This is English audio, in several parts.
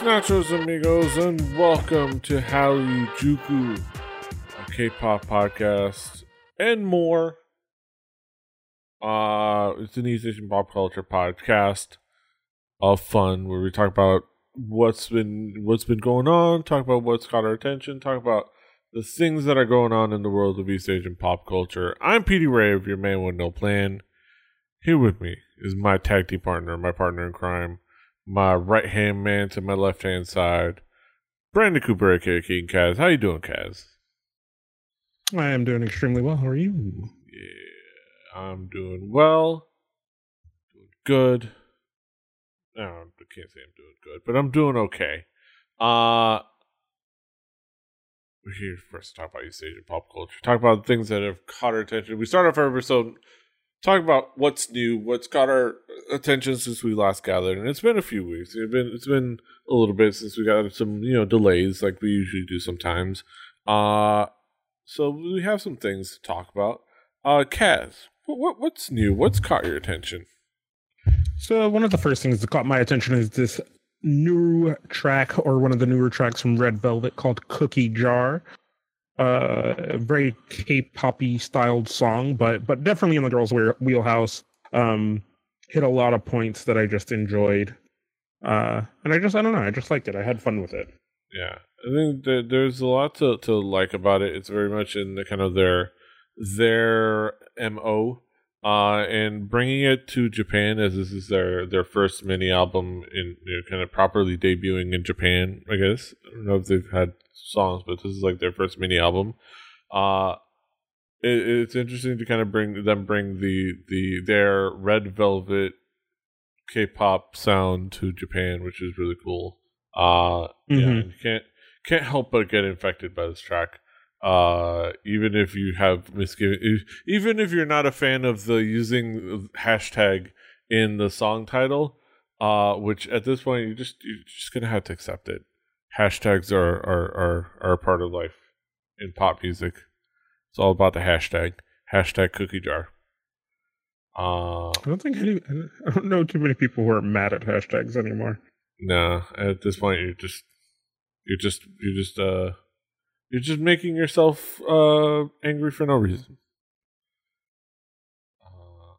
Buenos nachos, amigos, and welcome to Harajuku, a K-pop podcast, and more. Uh, it's an East Asian pop culture podcast of fun where we talk about what's been what's been going on, talk about what's caught our attention, talk about the things that are going on in the world of East Asian pop culture. I'm Petey of your man with no plan. Here with me is my tag team partner, my partner in crime, my right hand man to my left hand side, Brandon Cooper, aka King Kaz. How you doing, Kaz? I am doing extremely well. How are you? Yeah, I'm doing well. Doing good. No, I can't say I'm doing good, but I'm doing okay. Uh we're here first to talk about East Asian pop culture. Talk about things that have caught our attention. We start off our episode talking about what's new, what's got our attention since we last gathered, and it's been a few weeks. It's been it's been a little bit since we got some you know delays like we usually do sometimes. Uh so we have some things to talk about. Uh, Kaz, what, what what's new? What's caught your attention? So one of the first things that caught my attention is this new track or one of the newer tracks from Red Velvet called Cookie Jar. Uh, very K-poppy styled song, but but definitely in the girls' wheelhouse. Um, hit a lot of points that I just enjoyed. Uh, and I just I don't know, I just liked it. I had fun with it. Yeah, I think that there's a lot to to like about it. It's very much in the kind of their their mo uh, and bringing it to Japan as this is their their first mini album in you know, kind of properly debuting in Japan. I guess I don't know if they've had songs, but this is like their first mini album. Uh, it, it's interesting to kind of bring them bring the the their Red Velvet K-pop sound to Japan, which is really cool. Uh, mm-hmm. yeah, you can't can't help but get infected by this track uh even if you have misgivings even if you're not a fan of the using hashtag in the song title uh which at this point you just you're just gonna have to accept it hashtags are are are, are a part of life in pop music it's all about the hashtag hashtag cookie jar uh i don't think any i don't know too many people who are mad at hashtags anymore no nah, at this point you're just you're just you're just uh you're just making yourself uh, angry for no reason. Uh,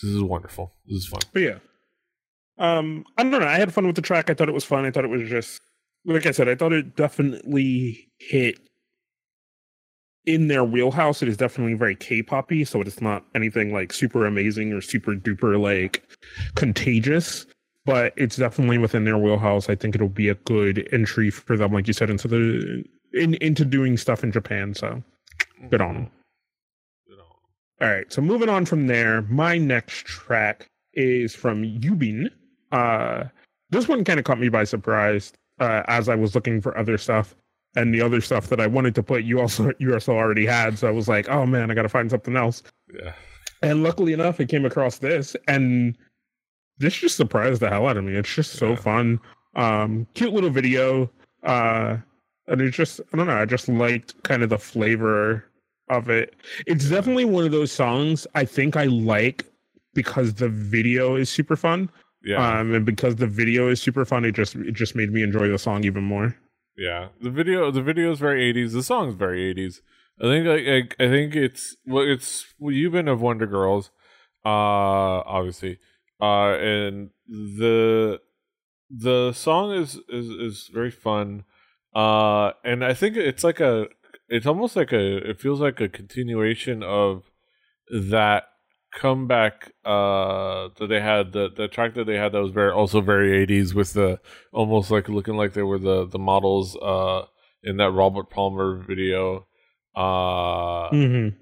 this is wonderful. This is fun. But yeah, um, I don't know. I had fun with the track. I thought it was fun. I thought it was just like I said. I thought it definitely hit in their wheelhouse. It is definitely very K-poppy, so it's not anything like super amazing or super duper like contagious. But it's definitely within their wheelhouse. I think it'll be a good entry for them, like you said, into the in, into doing stuff in Japan. So good on them. All right. So moving on from there, my next track is from Yubin. Uh, this one kind of caught me by surprise uh, as I was looking for other stuff. And the other stuff that I wanted to put, you also you also already had. So I was like, oh man, I got to find something else. Yeah. And luckily enough, I came across this, and this just surprised the hell out of me. It's just so yeah. fun. Um, cute little video. Uh, and it's just I don't know. I just liked kind of the flavor of it. It's definitely one of those songs I think I like because the video is super fun. Yeah. Um, and because the video is super fun, it just it just made me enjoy the song even more. Yeah. The video the video is very 80s. The song is very 80s. I think like I, I think it's well it's well, Yubin of Wonder Girls, uh obviously. Uh and the the song is is is very fun. Uh, and I think it's like a, it's almost like a, it feels like a continuation of that comeback uh that they had the the track that they had that was very also very 80s with the almost like looking like they were the the models uh in that Robert Palmer video uh mm-hmm.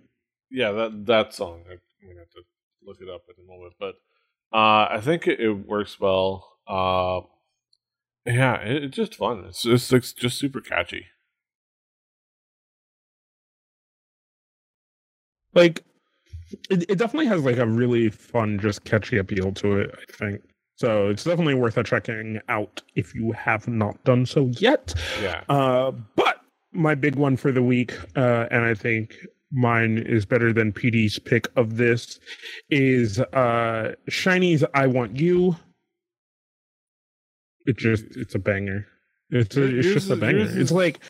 yeah that that song I'm gonna have to look it up in a moment but uh I think it, it works well uh yeah, it, it's just fun. It's just it's just super catchy. Like it, it definitely has like a really fun, just catchy appeal to it, I think. So it's definitely worth a checking out if you have not done so yet. Yeah. Uh, but my big one for the week, uh, and I think mine is better than PD's pick of this, is uh, SHINee's "I Want You." it just it's a banger. It's a, it's Yours just a banger. is- It's like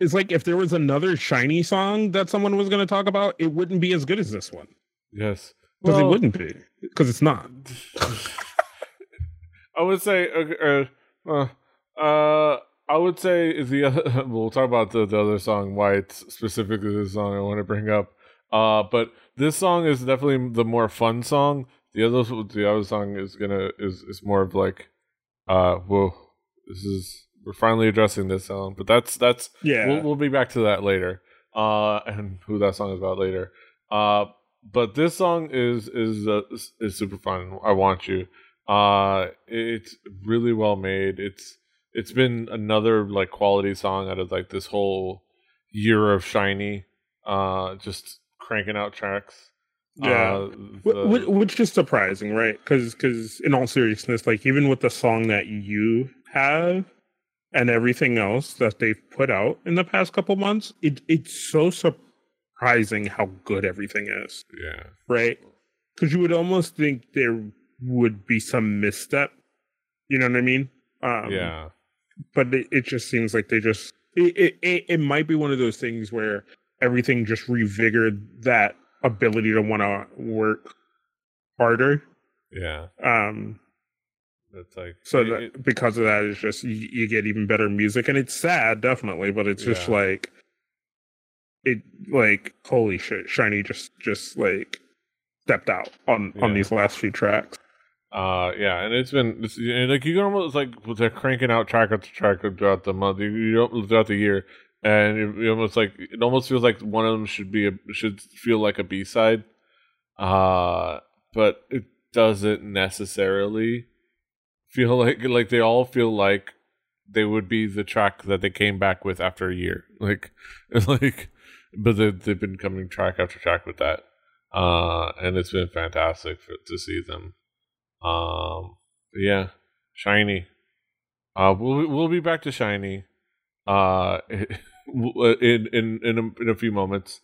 it's like if there was another SHINee song that someone was going to talk about, it wouldn't be as good as this one Yes. because it wouldn't be because it's not. I would say, uh, uh, uh, I would say is the other, we'll talk about the, the other song, why it's specifically this song I want to bring up. Uh, but this song is definitely the more fun song. The other, the other song is gonna is is more of like, uh, whoa, this is we're finally addressing this song, but that's that's Yeah, we'll, we'll be back to that later uh and who that song is about later. Uh but this song is is uh, is- is super fun. I want you. Uh it's really well made. It's it's been another like quality song out of like this whole year of SHINee uh just cranking out tracks. Yeah. uh, the- which is surprising, right? Because Because in all seriousness, like even with the song that you have and everything else that they've put out in the past couple months, it it's so surprising how good everything is, yeah right? Because you would almost think there would be some misstep. You know what I mean? Um, yeah but it, it just seems like they just it, it it it might be one of those things where everything just revigored that ability to want to work harder yeah um that's like so it- because of that it's just you, you get even better music and it's sad definitely but it's just Yeah. like it like holy shit SHINee just just like stepped out on on these last few tracks. Uh, yeah, and it's been it's, like you can almost like they're cranking out track after track throughout the month, you, you don't throughout the year, and it, it almost like it almost feels like one of them should be a should feel like a B side, uh, but it doesn't necessarily feel like like they all feel like they would be the track that they came back with after a year, like like, but they, they've been coming track after track with that, uh, and it's been fantastic for, to see them. Um, yeah, SHINee. Uh, we'll we'll be back to SHINee. Uh, in in in a, in a few moments.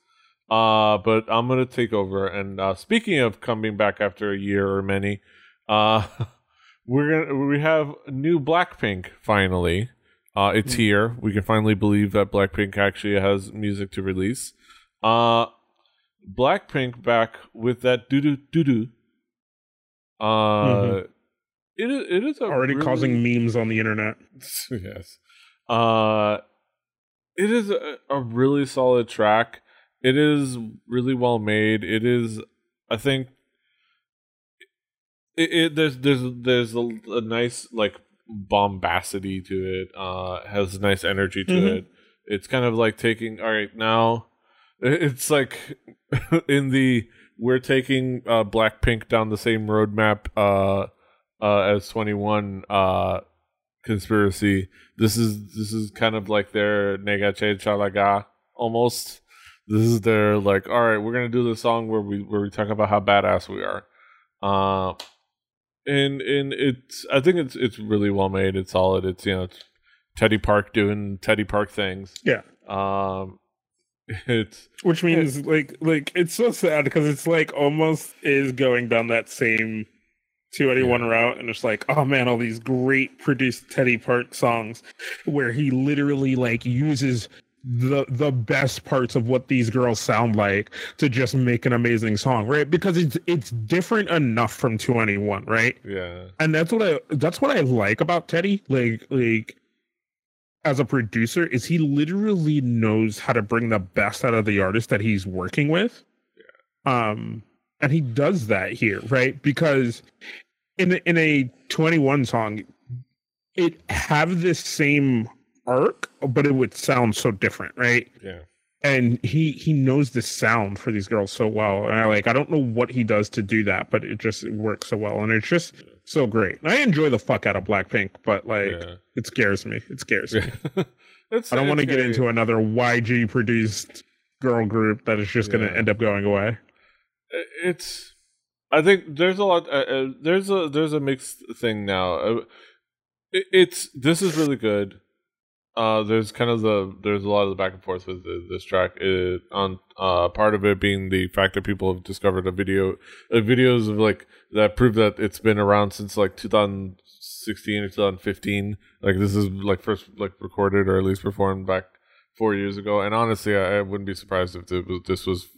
Uh, but I'm gonna take over. And uh, speaking of coming back after a year or many, uh, we're gonna we have new Blackpink finally. Uh, it's here. We can finally believe that Blackpink actually has music to release. Uh, Blackpink back with that doo doo doo doo. Uh, it is it is a already really- causing memes on the internet yes. Uh, it is a, a really solid track. It is really well made. It is, I think, it, it there's there's there's a, a nice like bombacity to it. Uh, has a nice energy to Mhm. it. It's kind of like taking all right now. It's like in the we're taking uh, Blackpink down the same roadmap uh, uh, as 2NE1 uh, conspiracy. This is this is kind of like their Naega Jeil Jal Naga almost. This is their like, all right, we're gonna do the song where we where we talk about how badass we are. Uh, and and it's I think it's it's really well made. It's solid. It's you know it's Teddy Park doing Teddy Park things. yeah Um, it's Which means like like it's so sad because it's like almost is going down that same 2NE1 Yeah. route, and it's like, oh man, all these great produced Teddy Park songs where he literally like uses the the best parts of what these girls sound like to just make an amazing song, right? Because it's it's different enough from 2NE1, right? yeah and that's what I that's what I like about Teddy. Like like as a producer, is he literally knows how to bring the best out of the artist that he's working with. Yeah. Um, and he does that here, right? Because in in a 2NE1 song, it have this same arc, but it would sound so different, right? yeah. And he he knows the sound for these girls so well and i like i don't know what he does to do that but it just it works so well and it's just so great. And i enjoy the fuck out of blackpink but like yeah. it scares me. It scares me. I don't want to get into another yg produced girl group that is just going to end up going away. It's i think there's a lot uh, uh, there's a there's a mixed thing now. Uh, it, it's this is really good uh there's kind of the there's a lot of the back and forth with the, this track it, on uh part of it being the fact that people have discovered a video uh, videos of like that prove that it's been around since like 2016 or 2015. Like this is like first like recorded or at least performed back four years ago. And honestly, I, I wouldn't be surprised if was, this was,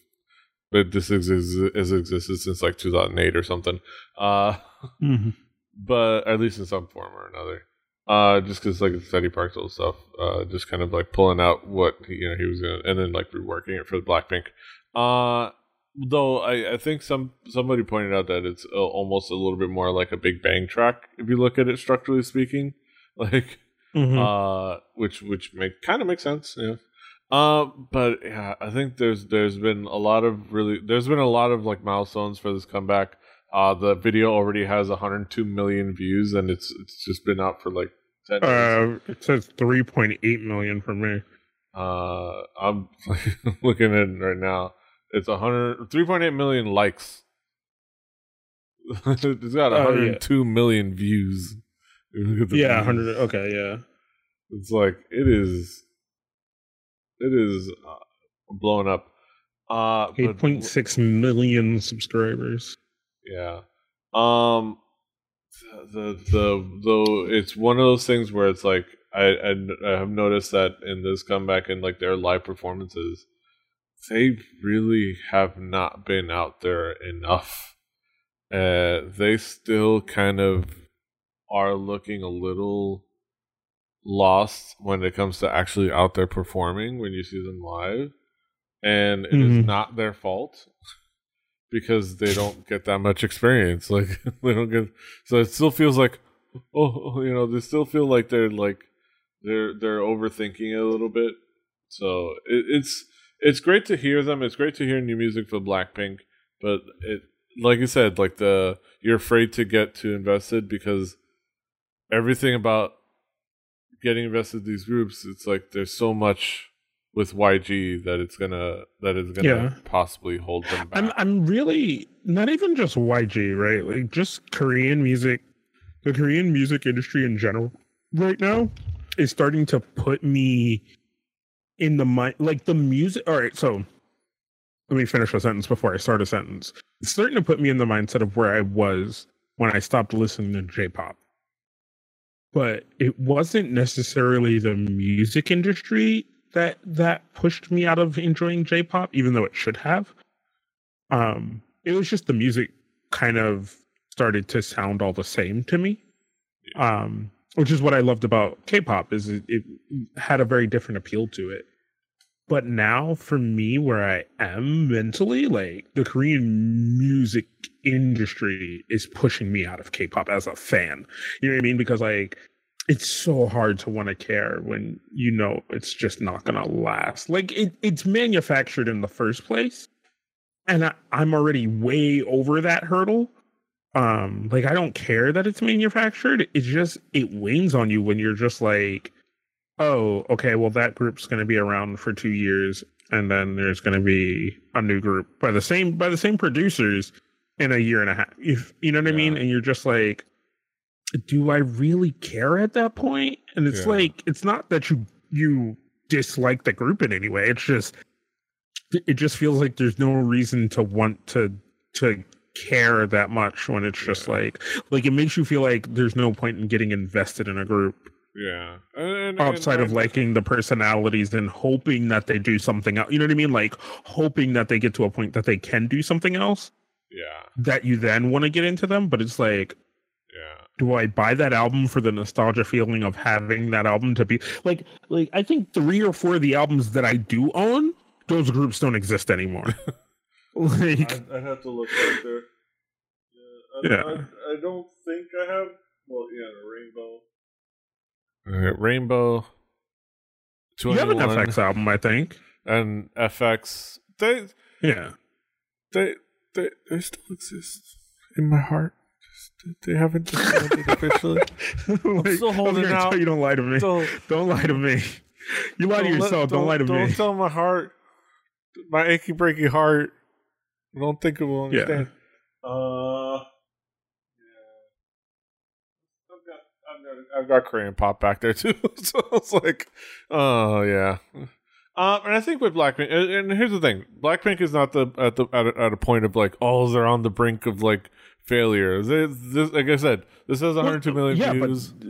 but this has existed since like 2008 or something. Uh, mm-hmm. but at least in some form or another. Uh, just because like it's Teddy Parks stuff, uh, just kind of like pulling out what he, you know he was gonna, and then like reworking it for the Blackpink. Uh, though I, I think some somebody pointed out that it's uh, almost a little bit more like a Big Bang track if you look at it structurally speaking, like mm-hmm. uh, which which make kind of makes sense, yeah. Uh, but yeah, I think there's there's been a lot of really there's been a lot of like milestones for this comeback. Uh, the video already has 102 million views, and it's it's just been out for like 10 Uh, it says 3.8 million for me. Uh, I'm looking at it right now. It's 100 3.8 million likes. it's got 102 uh, yeah. million views. Yeah, 100. Okay, yeah. It's like it is. It is uh, blowing up. Uh, 8.6 million subscribers. Yeah. Um. The the though it's one of those things where it's like I, I I have noticed that in this comeback and like their live performances they really have not been out there enough. Uh, they still kind of are looking a little lost when it comes to actually out there performing when you see them live. And it mm-hmm. is not their fault because they don't get that much experience. Like they don't get so it still feels like oh, oh you know, they still feel like they're like they're they're overthinking it a little bit. So it, it's it's great to hear them. It's great to hear new music for Blackpink, but it like you said, like the you're afraid to get too invested because everything about getting invested in these groups, it's like there's so much with YG that it's gonna that is gonna yeah. possibly hold them back. I'm I'm really not even just YG, right? Like just Korean music, the Korean music industry in general right now is starting to put me in the mind like the music all right so let me finish a sentence before i start a sentence it's starting to put me in the mindset of where i was when i stopped listening to j-pop but it wasn't necessarily the music industry that that pushed me out of enjoying j-pop even though it should have um it was just the music kind of started to sound all the same to me um which is what I loved about K-pop is it, it, had a very different appeal to it. But now for me where I am mentally, like the Korean music industry is pushing me out of K-pop as a fan. You know what I mean? Because like it's so hard to want to care when you know it's just not gonna last. Like it, it's manufactured in the first place. And I, I'm already way over that hurdle um like i don't care that it's manufactured it's just it weighs on you when you're just like oh okay well that group's going to be around for two years and then there's going to be a new group by the same by the same producers in a year and a half if you know what yeah. i mean and you're just like do i really care at that point? and it's yeah. like it's not that you you dislike the group in any way it's just it just feels like there's no reason to want to to care that much when it's just yeah. like like it makes you feel like there's no point in getting invested in a group. Yeah. And, and, outside and, of liking the personalities and hoping that they do something else. You know what I mean? Like hoping that they get to a point that they can do something else. Yeah. That you then want to get into them, but it's like yeah. Do I buy that album for the nostalgia feeling of having that album to be like like I think three or four of the albums that I do own, those groups don't exist anymore. Like I, would have to look right there. Yeah, I, yeah. I, I, don't think I have. Well, yeah, the Rainbow. Rainbow. 2NE1, you have an f(x) album, I think, and f(x). They, yeah, they, they, they still exist in my heart. They haven't disbanded officially. like, I'm still holding out. You don't lie to me. Don't, don't lie to me. You lie to yourself. Let, don't, don't, lie to don't me. Don't tell my heart, my achy breaky heart I don't think it will understand. Yeah. Uh, yeah. I've got, I've got, I've got Korean pop back there too. so it's like, oh yeah. Um, and I think with Blackpink, and, and here's the thing: Blackpink is not the at the at a, at a point of like, oh, they're on the brink of like failure. They, this, like I said, this has 102 million yeah, views, but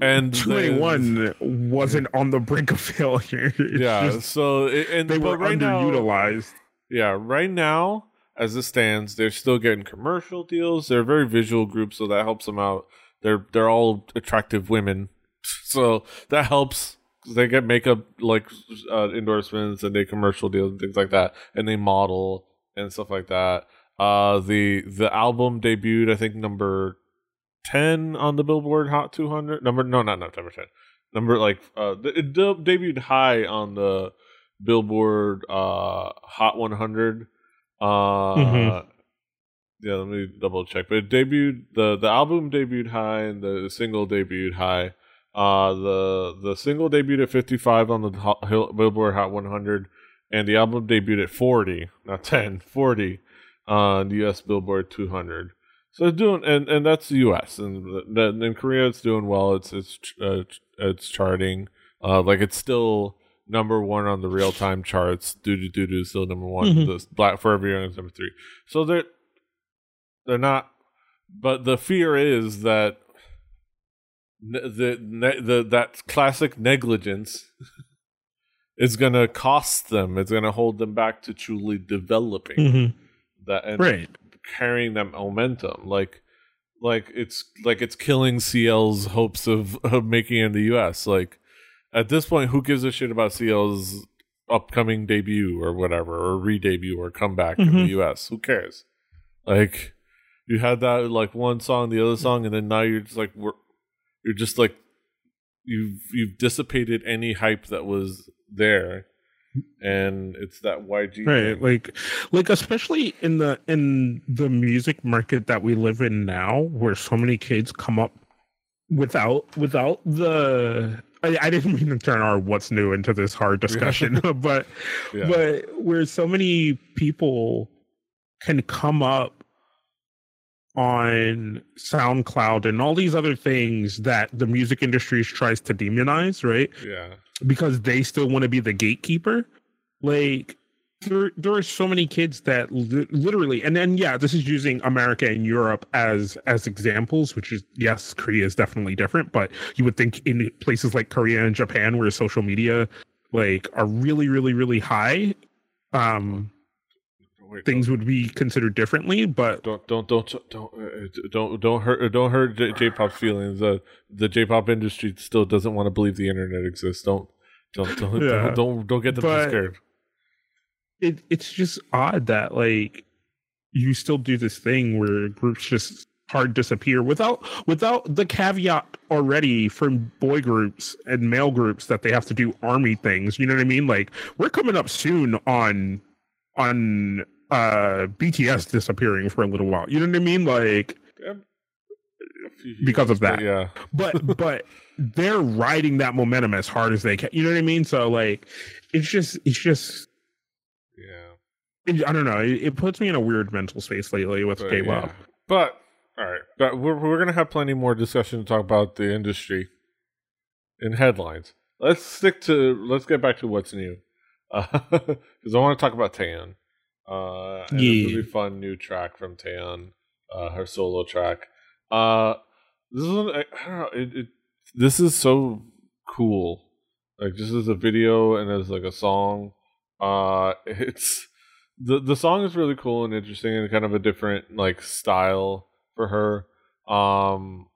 and 2NE1 wasn't on the brink of failure. It's yeah. just- so it, and they were right now, underutilized. yeah, right now as it stands, they're still getting commercial deals. They're a very visual group, so that helps them out. They're they're all attractive women, so that helps. They get makeup like uh, endorsements and they commercial deals and things like that, and they model and stuff like that. Uh, the the album debuted, I think, number ten on the Billboard Hot 200. Number no, not not number ten. Number like uh, it de- debuted high on the Billboard uh Hot 100. Uh, Mhm. yeah, let me double check. But it debuted the the album debuted high and the single debuted high. Uh, the the single debuted at 55 on the Hot, Hill- Billboard Hot 100, and the album debuted at 40, not 10, 40 on the U.S. Billboard 200. So it's doing, and and that's the U.S. and then in Korea it's doing well. It's it's uh, it's charting. Uh, like it's still number one on the real time charts. DDU-DU DDU-DU still number one. Mhm. The Black Forever Young is number three. So they're they're not. But the fear is that ne- the the that classic negligence is going to cost them. It's going to hold them back to truly developing Mhm. That and Right. carrying that momentum. Like like it's like it's killing CL's hopes of, of making it in the US. Like at this point, who gives a shit about CL's upcoming debut or whatever, or re-debut or comeback in the Mhm. US? Who cares? Like you had that like one song, the other song, and then now you're just like we're you're just like you've you've dissipated any hype that was there, and it's that YG right thing. like like especially in the in the music market that we live in now where so many kids come up without without the I, I didn't mean to turn our what's new into this hard discussion but Yeah. but where so many people can come up on SoundCloud and all these other things that the music industry tries to demonize, right? yeah. because they still want to be the gatekeeper. Like there, there are so many kids that li- literally, and then yeah, this is using America and Europe as as examples, which is yes, Korea is definitely different, but you would think in places like Korea and Japan where social media like are really, really, really high, um, Wait, things would be considered differently. But don't don't don't don't uh, don't don't hurt don't hurt J- J-pop's feelings. Uh, the J-pop industry still doesn't want to believe the internet exists. Don't don't don't Yeah. don't, don't don't get them But- scared. it it's just odd that like you still do this thing where groups just hard disappear without without the caveat already from boy groups and male groups that they have to do army things you know what i mean like we're coming up soon on on uh bts disappearing for a little while you know what i mean like because of that. But yeah, but but they're riding that momentum as hard as they can you know what i mean so like it's just it's just yeah. it- I don't know. It, it puts me in a weird mental space lately with But, K-pop. yeah. But all right, but we're we're gonna have plenty more discussion to talk about the industry in headlines. Let's stick to let's get back to what's new because I want to talk about Taeyeon. Uh, and a really fun new track from Taeyeon, uh, her solo track. Uh, this is one- I, I don't know. It, it this is so cool. Like just as a video and as like a song. Uh, it's the the song is really cool and interesting and kind of a different like style for her. Um,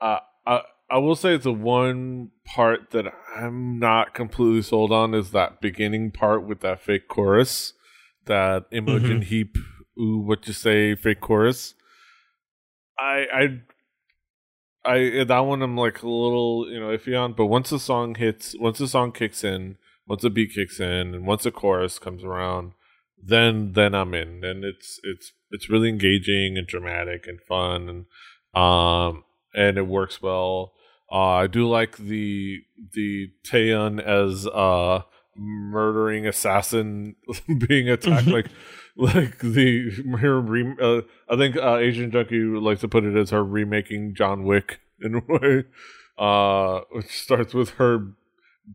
uh, I I will say it's the one part that I'm not completely sold on is that beginning part with that fake chorus, that Imogen Heap, ooh, what you say, fake chorus. I I I that one I'm like a little you know iffy on, but once the song hits, once the song kicks in, once the beat kicks in, and once the chorus comes around, then then I'm in, and it's it's it's really engaging and dramatic and fun, and um and it works well. Uh, I do like the the Taeyeon as uh murdering assassin being attacked like like the her re- uh, I think uh, Asian Junkie would like to put it as her remaking John Wick in a way, uh, which starts with her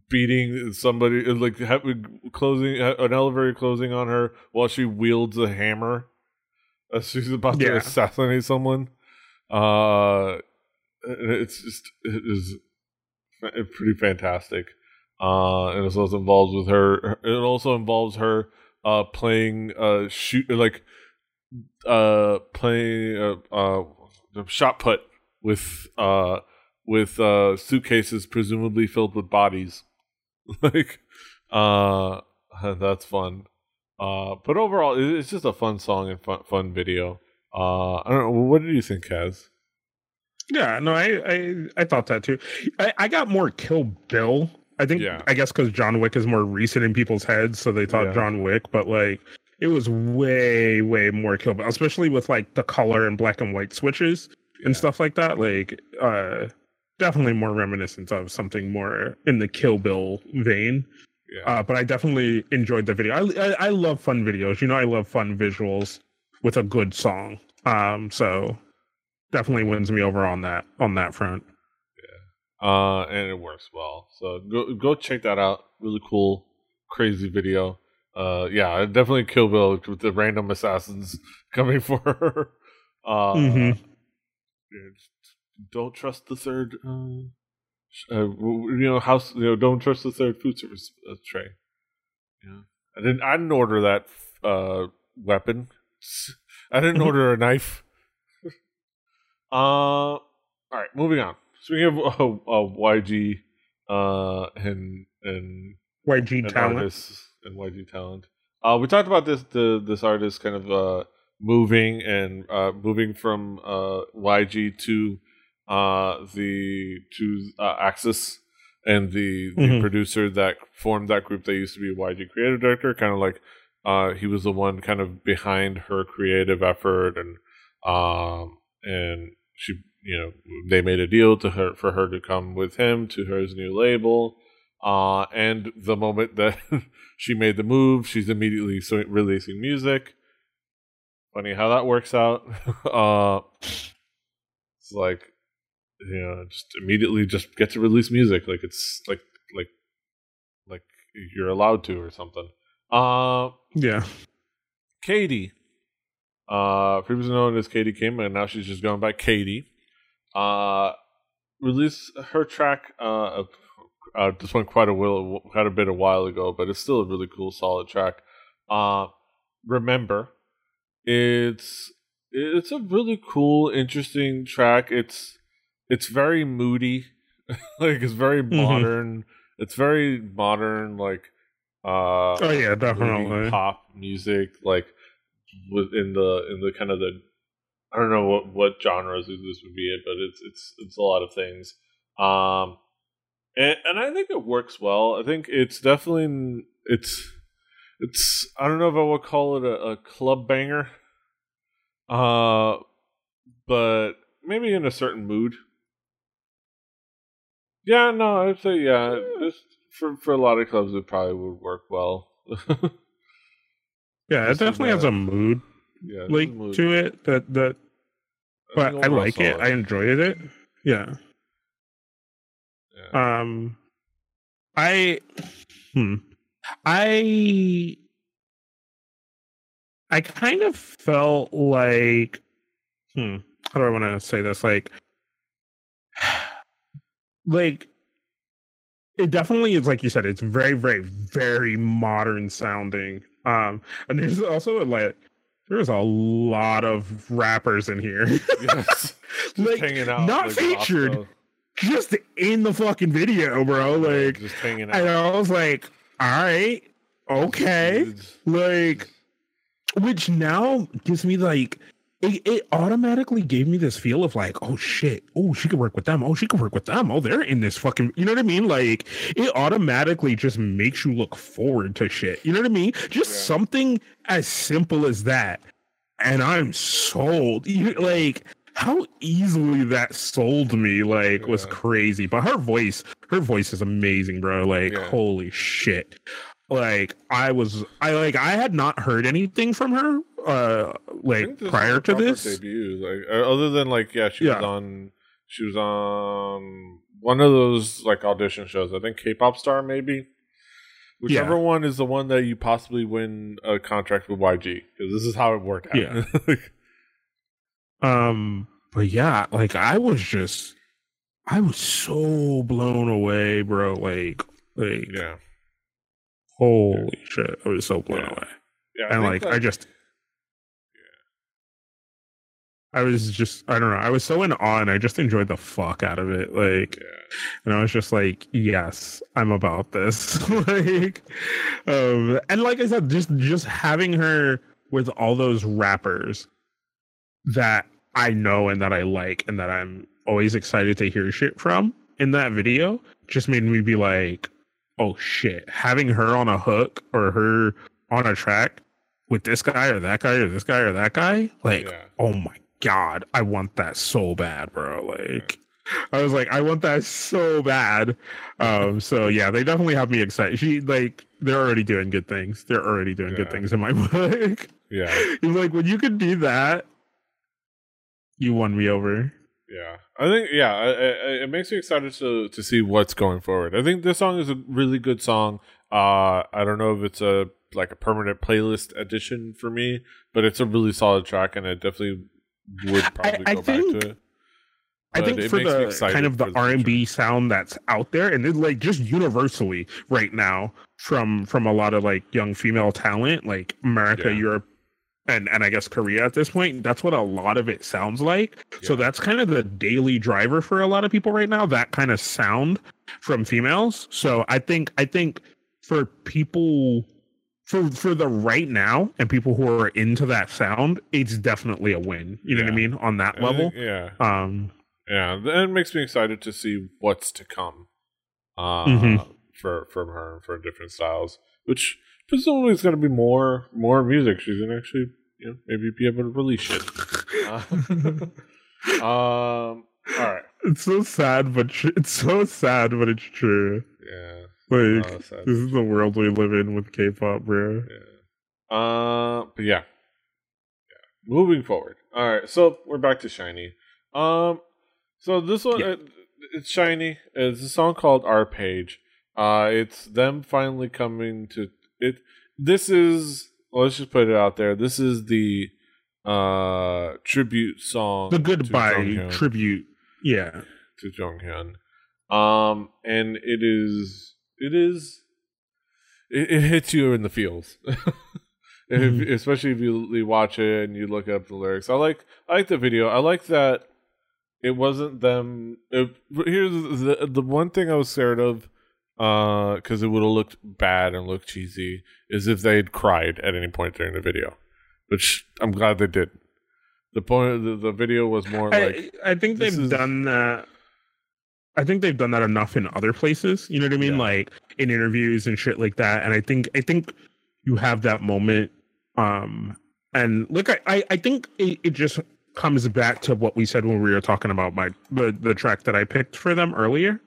beating somebody, like having, closing an elevator closing on her while she wields a hammer as she's about Yeah. to assassinate someone. Uh, it's just it is pretty fantastic. Uh, and it also involves with her. It also involves her uh playing uh shoot like uh playing uh, uh shot put with uh with uh suitcases presumably filled with bodies like uh that's fun uh but overall it's just a fun song and fun, fun video uh i don't know what did you think kaz Yeah, no, I I, I thought that too. I, I got more Kill Bill. I think Yeah. I guess because John Wick is more recent in people's heads, so they thought Yeah. John Wick, but like it was way way more Kill Bill, especially with like the color and black and white switches and Yeah. stuff like that. Like uh definitely more reminiscent of something more in the Kill Bill vein. yeah Uh, but I definitely enjoyed the video. I, I I love fun videos. You know, I love fun visuals with a good song. Um, so definitely wins me over on that on that front. Uh and it works well. So go go check that out. Really cool crazy video. Uh yeah definitely kill bill with the random assassins coming for her. Uh Mhm. yeah, don't trust the third uh, uh you know house you know don't trust the third food service uh, tray. Yeah. I didn't i didn't order that uh weapon. I didn't order a knife. Uh all right moving on speaking of uh, uh, yg uh and and YG and talent. artists and YG talent. Uh, we talked about this the this artist kind of uh, moving and uh, moving from uh, YG to uh, the to uh, Axis and the, the Mhm. producer that formed that group that used to be YG creative director. Kind of like uh, he was the one kind of behind her creative effort and um, and she you know they made a deal to her for her to come with him to her new label uh, and the moment that she made the move, she's immediately releasing music. Funny how that works out. uh, it's like, you know, just immediately just get to release music, like it's like like like you're allowed to or something. Uh, Yeah. Katie, uh, previously known as Katie Kim, and now she's just going by Katie. Uh, released her track. Uh, uh, this one quite a while, quite a bit a while ago, but it's still a really cool, solid track. Uh, remember, it's it's a really cool, interesting track. It's it's very moody, like it's very Mhm. modern. It's very modern, like uh, Oh yeah, definitely. pop music, like within the in the kind of the I don't know what what genres this would be, it, but it's it's it's a lot of things. Um, and and I think it works well. I think it's definitely it's it's I don't know if I would call it a, a club banger, uh, but maybe in a certain mood. Yeah, no, I'd say yeah. This for for a lot of clubs, it probably would work well. Yeah, it definitely has a mood yeah, like to it that that but I like it. solid. I enjoyed it. Yeah. Yeah. Um I hmm I I kind of felt like hmm how do I want to say this like like it definitely is like you said it's very very very modern sounding um and there's also like there's a lot of rappers in here yes. Like, hanging out, not like, featured, just in the fucking video bro like just hanging out. and I was like, all right, okay. Like, which now gives me like, it, it automatically gave me this feel of like, oh shit, oh, she could work with them. Oh, she could work with them. Oh, they're in this fucking, you know what I mean? Like, it automatically just makes you look forward to shit. You know what I mean? Just Yeah. something as simple as that. And I'm sold. You, like, how easily that sold me, like, was crazy. But her voice, her voice is amazing, bro. Like, Yeah. holy shit. Like, I was, I like, I had not heard anything from her, uh, like think this is prior to this. Debut, like uh, other than like yeah, she was on she was on one of those like audition shows. I think K-pop Star maybe. Whichever Yeah. one is the one that you possibly win a contract with YG because this is how it worked out. Yeah. Um, but yeah, like I was just, I was so blown away, bro. Like, like, yeah, holy shit, I was so blown Yeah. away. yeah. and think like, I just, I was just, I don't know, I was so in awe, and I just enjoyed the fuck out of it. Like, yeah, and I was just like, yes, I'm about this. like, um, and like I said, just just having her with all those rappers that I know and that I like and that I'm always excited to hear shit from in that video just made me be like, oh shit, having her on a hook or her on a track with this guy or that guy or this guy or that guy, like, yeah. oh my god, I want that so bad, bro. Like I was like, I want that so bad. Um, so yeah, they definitely have me excited. She like they're already doing good things. They're already doing good things in my book. yeah, He's like, when you can do that, you won me over. Yeah. I think yeah, I, I, it makes me excited to to see what's going forward. I think this song is a really good song. Uh, I don't know if it's a like a permanent playlist addition for me, but it's a really solid track, and I definitely would probably I go think- back to it. I think it for the kind of the R and B sound that's out there, and it's like just universally right now from from a lot of like young female talent, like America, Yeah. Europe, and and I guess Korea at this point. That's what a lot of it sounds like. So that's kind of the daily driver for a lot of people right now. That kind of sound from females. So I think I think for people for for the right now and people who are into that sound, it's definitely a win. You know what I mean on that think- level. yeah, Um, yeah. And it makes me excited to see what's to come. Uh, Mhm. for from her for different styles, which presumably is going to be more more music. She's going to actually you know maybe be able to release it. Uh, um. All right. It's so sad, but tr- it's so sad, but it's true. Yeah. Like sad. this is the world we live in with K-pop, bro. Yeah. Uh, but yeah. Yeah. Moving forward. All right. So we're back to SHINee. Um, so this one, Yeah. uh, it's SHINee. It's a song called Our Page. Uh, it's them finally coming to it. This is, well, let's just put it out there. This is the uh tribute song The goodbye tribute. Yeah, to Jonghyun. Um, and it is it is it, it hits you in the feels. If- Mhm. especially if you, you watch it and you look up the lyrics. I like I like the video. I like that it wasn't them. It, here's the the one thing I was scared of, because it would have looked bad and looked cheesy, is if they had cried at any point during the video, which I'm glad they did. The point the, the video was more like I, I think they've is- done that. I think they've done that enough in other places. You know what I mean, Yeah. like in interviews and shit like that. And I think I think you have that moment. Um, and look, I I, I think it, it just comes back to what we said when we were talking about my the the track that I picked for them earlier.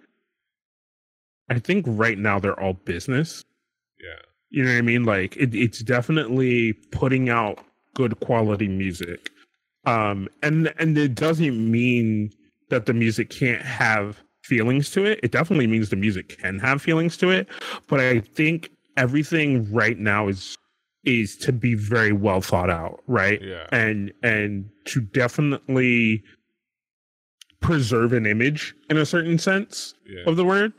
I think right now they're all business. yeah. You know what I mean? Like it, it's definitely putting out good quality music. Um and and it doesn't mean that the music can't have feelings to it. It definitely means the music can have feelings to it, but I think everything right now is is to be very well thought out, right? Yeah. And and to definitely preserve an image in a certain sense Yeah. of the word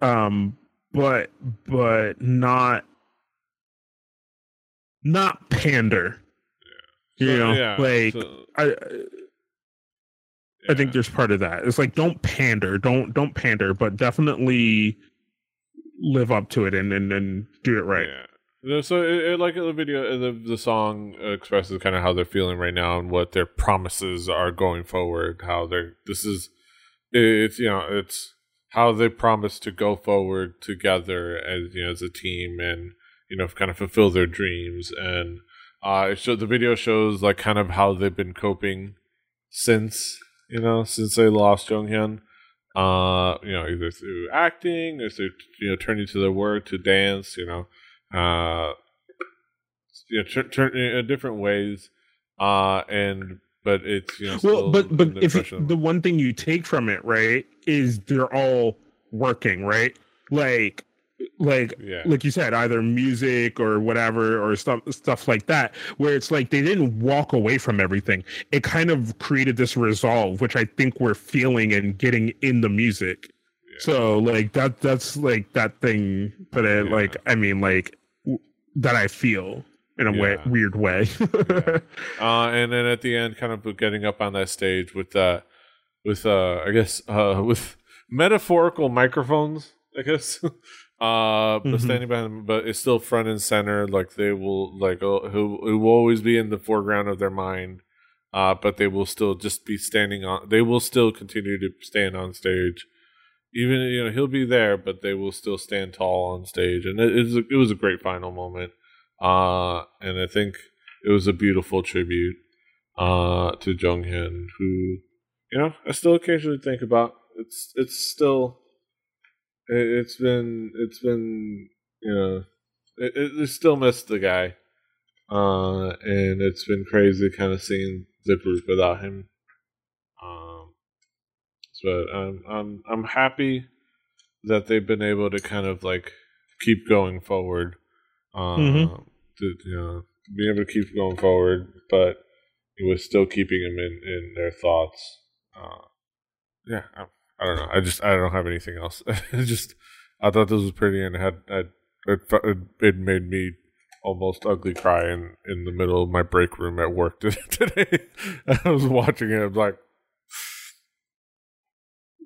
um but but not not pander yeah. you So, know yeah, like so- i i think there's part of that it's like don't pander don't don't pander but definitely live up to it and and, and do it right Yeah. So, it, it, like the video, the the song expresses kind of how they're feeling right now and what their promises are going forward. How they're this is, it's you know, it's how they promise to go forward together as you know as a team and you know kind of fulfill their dreams and uh, it show the video shows like kind of how they've been coping since you know since they lost Jonghyun. Uh, you know, either through acting or through you know turning to their work to dance. You know, uh, you know, turn, turn in different ways. Uh, and but it's you know well, but but the if it, the one thing you take from it, right, is they're all working, right? Like, like yeah like you said, either music or whatever or stuff stuff like that, where it's like they didn't walk away from everything. It kind of created this resolve, which I think we're feeling and getting in the music. Yeah. So like that that's like that thing but I Yeah. like I mean like w- that I feel in a way weird way. Yeah. uh, and then at the end, kind of getting up on that stage with uh, with uh, I guess uh, with metaphorical microphones, I guess. uh, but Mhm. standing behind them, but it's still front and center. Like they will, like uh, who who will always be in the foreground of their mind. Uh, but they will still just be standing on. They will still continue to stand on stage. Even you know he'll be there, but they will still stand tall on stage, and it, it was a, it was a great final moment. Uh, and I think it was a beautiful tribute uh, to Jonghyun, who you know I still occasionally think about. It's it's still it, it's been it's been you know it, it, I still miss the guy, uh, and it's been crazy kind of seeing the group without him. Um, but I'm I'm I'm happy that they've been able to kind of like keep going forward. Um, Mhm. to, you know, be able to keep going forward, but it was still keeping them in in their thoughts. Uh, yeah, I, I don't know. I just I don't have anything else. Just I thought this was pretty and had had it, it, it made me almost ugly cry in, in the middle of my break room at work today. I was watching it. I was like,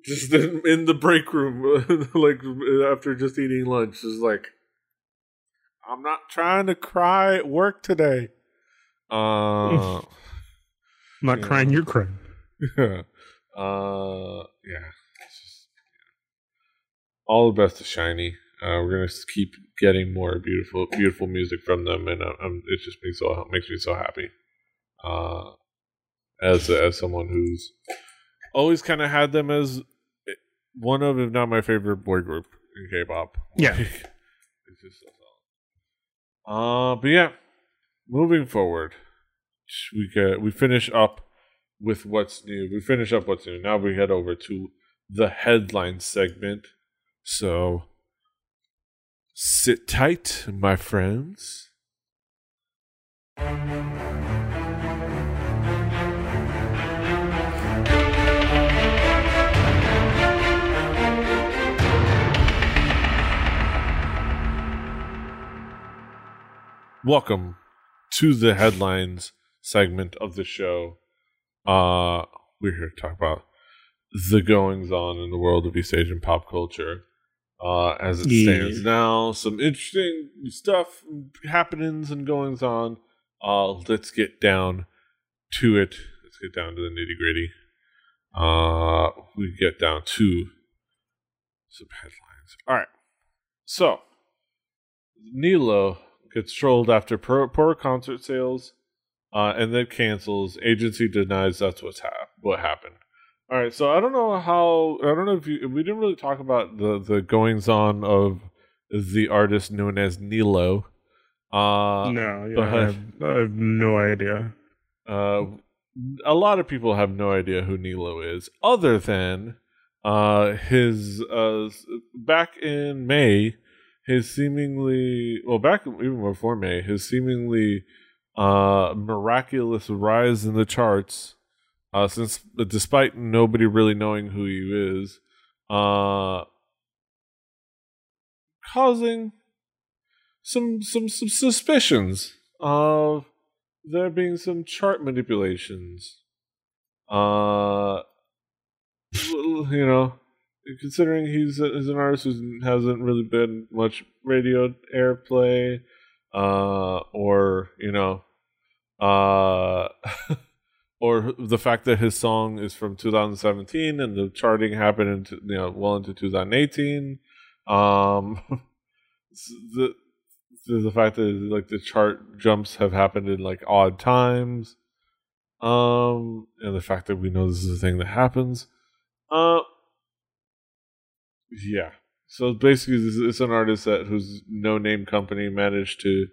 just in, the break room, like after just eating lunch, just like, I'm not trying to cry at work today. Uh, I'm not Yeah. crying, you're crying. uh, yeah. Just, all the best to SHINee. Uh, we're gonna keep getting more beautiful, beautiful music from them, and uh, um, it just makes so makes me so happy. Uh, as as someone who's always kind of had them as one of, if not my favorite boy group in K-pop. Yeah. It's just. Uh, but yeah, moving forward, we get we finish up with what's new. We finish up what's new. Now we head over to the headline segment. So sit tight, my friends. Welcome to the headlines segment of the show. Uh, we're here to talk about the goings on in the world of East Asian pop culture uh, as it Yeah. stands now. Some interesting stuff, happenings, and goings on. Uh, let's get down to it. Let's get down to the nitty gritty. Uh, we get down to some headlines. All right. So, Nilo gets trolled after poor, concert sales, uh, and then cancels. Agency denies that's what's hap- what happened. All right, so I don't know how. I don't know if you. We didn't really talk about the the goings on of the artist known as Nilo. Uh, no, yeah, I, have, I have no idea. uh, a lot of people have no idea who Nilo is, other than uh, his uh, back in May, his seemingly well back even before May, his seemingly uh, miraculous rise in the charts. Uh, since despite nobody really knowing who he is, uh, causing some some some suspicions of there being some chart manipulations. Uh, you know, considering he's, a, he's an artist who hasn't really been much radio airplay, uh, or you know, uh, or the fact that his song is from 2017 and the charting happened into you know well into 2018. Um, the the, fact that like the chart jumps have happened in like odd times um and the fact that we know this is a thing that happens uh yeah so basically this it's an artist that whose no name company managed to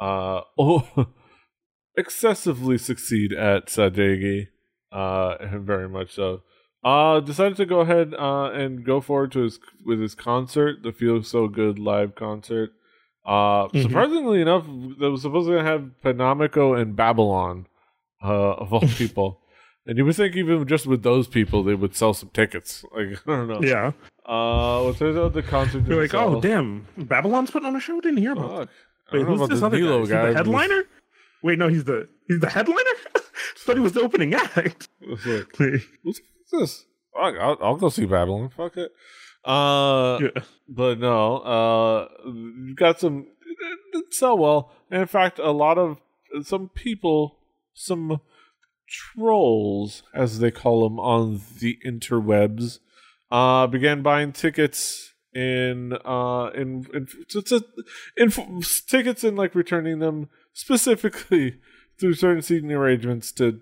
uh oh excessively succeed at sajaegi, uh, and very much so. Uh, decided to go ahead uh, and go forward to his with his concert, the Feel So Good live concert. Uh, Mhm. surprisingly enough, that was supposed to have Panamico and Babylon, uh, of all people. And you would think even just with those people, they would sell some tickets. Like I don't know. Yeah. Uh, well, turns out the concert. You're like, oh damn, Babylon's putting on a show. Didn't hear about. Fuck. Wait, who's this the other guy? Nilo Is he guy. the headliner? Wait, no, he's the he's the headliner. Thought he was the opening act. Like, what's this? Fuck, I'll, I'll go see Babylon. Fuck it. Uh, yeah. but no, uh, you got some. It, it sell well. And in fact, a lot of some people, some trolls, as they call them on the interwebs, uh, began buying tickets in uh in in, in tickets and like returning them specifically through certain seating arrangements to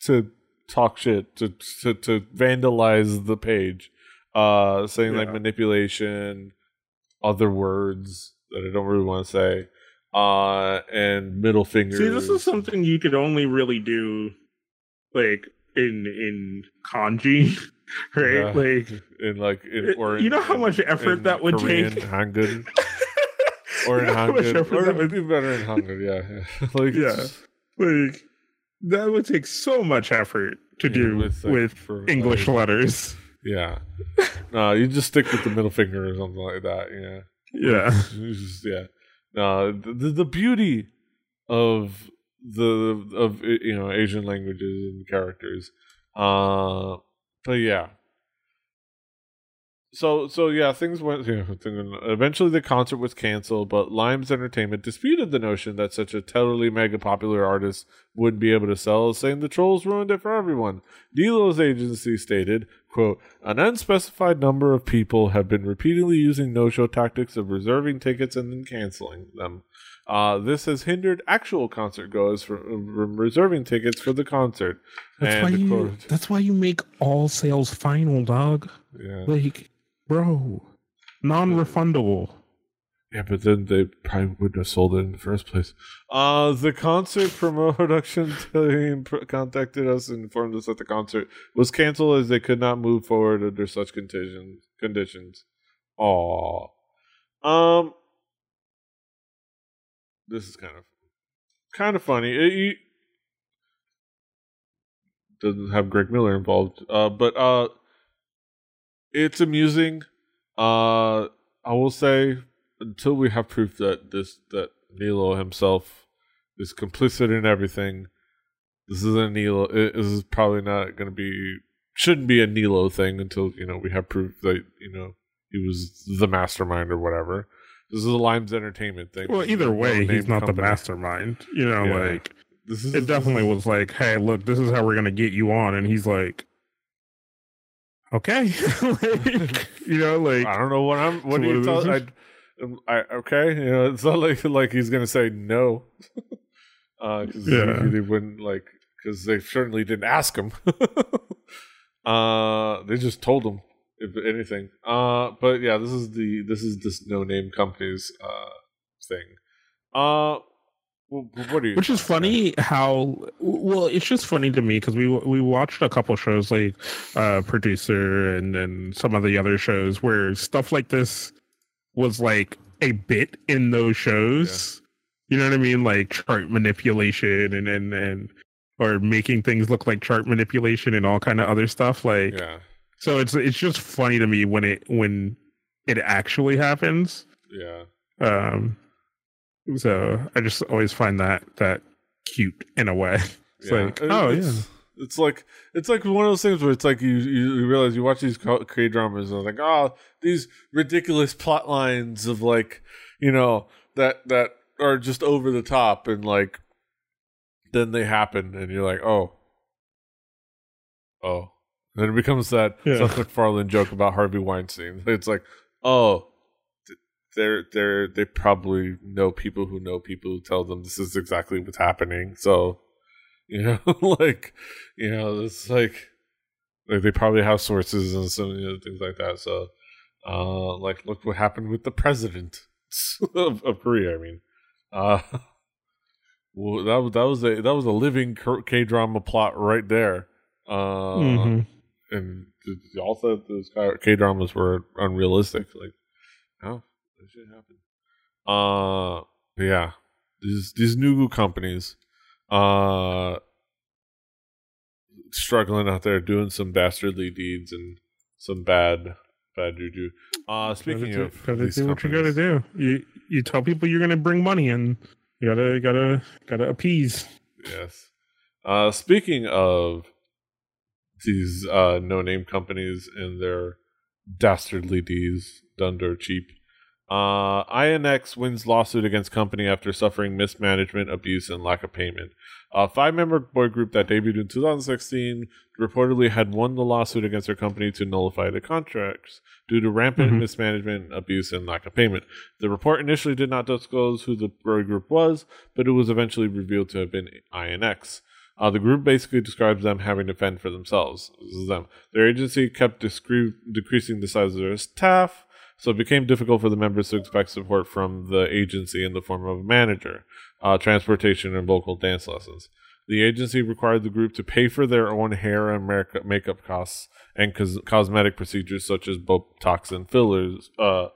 to talk shit to to, to vandalize the page. Uh saying like manipulation other words that i don't really want to say. Uh and middle fingers See, this is something you could only really do, like in in kanji, right? Yeah. Like, in like in, or you know how much effort in that would Korean, take? Hangul or in You know Hangul or that would- be better in Hangul yeah like Yeah. like that would take so much effort to Yeah, do with, with, like, for, English like- letters. yeah no you just stick with the middle finger or something like that yeah Yeah, just- yeah. No, the the beauty of the of you know Asian languages and characters. Uh, but yeah. So so yeah, things went. You know, eventually, the concert was canceled, but Limez Entertainment disputed the notion that such a totally mega popular artist wouldn't be able to sell, saying the trolls ruined it for everyone. Delo's agency stated, quote, an unspecified number of people have been repeatedly using no-show tactics of reserving tickets and then canceling them. Uh, this has hindered actual concert goers from, reserving tickets for the concert. that's And why you. quote- That's why you make all sales final, dog. Yeah. Like, bro, non-refundable. Yeah, but then they probably wouldn't have sold it in the first place. Uh, the concert production team contacted us and informed us that the concert was canceled as they could not move forward under such conditions. Conditions. Aw. Um. This is kind of kind of funny. It, doesn't have Greg Miller involved, uh, but uh, it's amusing. Uh, I will say until we have proof that this that Nilo himself is complicit in everything, this is a Nilo. It, this is probably not going to be shouldn't be a Nilo thing until you know we have proof that you know he was the mastermind or whatever. This is a Limez Entertainment thing. Well, either way, he's not the mastermind. You know, Yeah. like This is it definitely was like, hey, look, this is how we're gonna get you on, and he's like, okay, like, you know, like I don't know what I'm. What So do you is I, um, I okay. You know, it's not like like he's gonna say no. uh, cause Yeah. they wouldn't like because they certainly didn't ask him. uh, they just told him if anything. Uh, but yeah, this is the this is this no name company's uh thing. Uh, what do you? which is funny how well it's just funny to me because we we watched a couple shows like uh producer and and some of the other shows where stuff like this was like a bit in those shows you know what i mean like chart manipulation and and and or making things look like chart manipulation and all kind of other stuff like Yeah, so it's it's just funny to me when it when it actually happens. Yeah. um so i just always find that that cute in a way. It's Yeah. like It- oh it's, yeah. It's like it's like one of those things where it's like you you, realize you watch these K dramas and it's like oh these ridiculous plot lines of like you know that that are just over the top and like then they happen and you're like oh. Oh then it becomes that Yeah. Seth MacFarlane joke about Harvey Weinstein. It's like oh they're they're they probably know people who know people who tell them this is exactly what's happening so you know like you know it's like like they probably have sources and some you know, things like that so uh like look what happened with the president of, of korea i mean uh Well, that was that was a that was a living K drama plot right there. Uh, mm-hmm. And y'all said those K dramas were unrealistic. Like, oh, that should happen. Uh, yeah, these these new companies, uh, struggling out there doing some dastardly deeds and some bad bad juju. Uh, speaking gotta of, do, gotta do what you gotta do. You you tell people you're gonna bring money in. You gotta gotta gotta appease. Yes. Uh, speaking of these uh, no name companies and their dastardly deeds done dirt cheap. Uh, INX wins lawsuit against company after suffering mismanagement, abuse, and lack of payment. A five member boy group that debuted in 2016 reportedly had won the lawsuit against their company to nullify the contracts due to rampant mm-hmm. mismanagement, abuse, and lack of payment. The report initially did not disclose who the boy group was, but it was eventually revealed to have been INX. Uh, the group basically describes them having to fend for themselves. This is them. Their agency kept discre- decreasing the size of their staff so it became difficult for the members to expect support from the agency in the form of a manager, uh, transportation, and local dance lessons. The agency required the group to pay for their own hair and makeup costs and cos- cosmetic procedures such as Botox and fillers. Uh,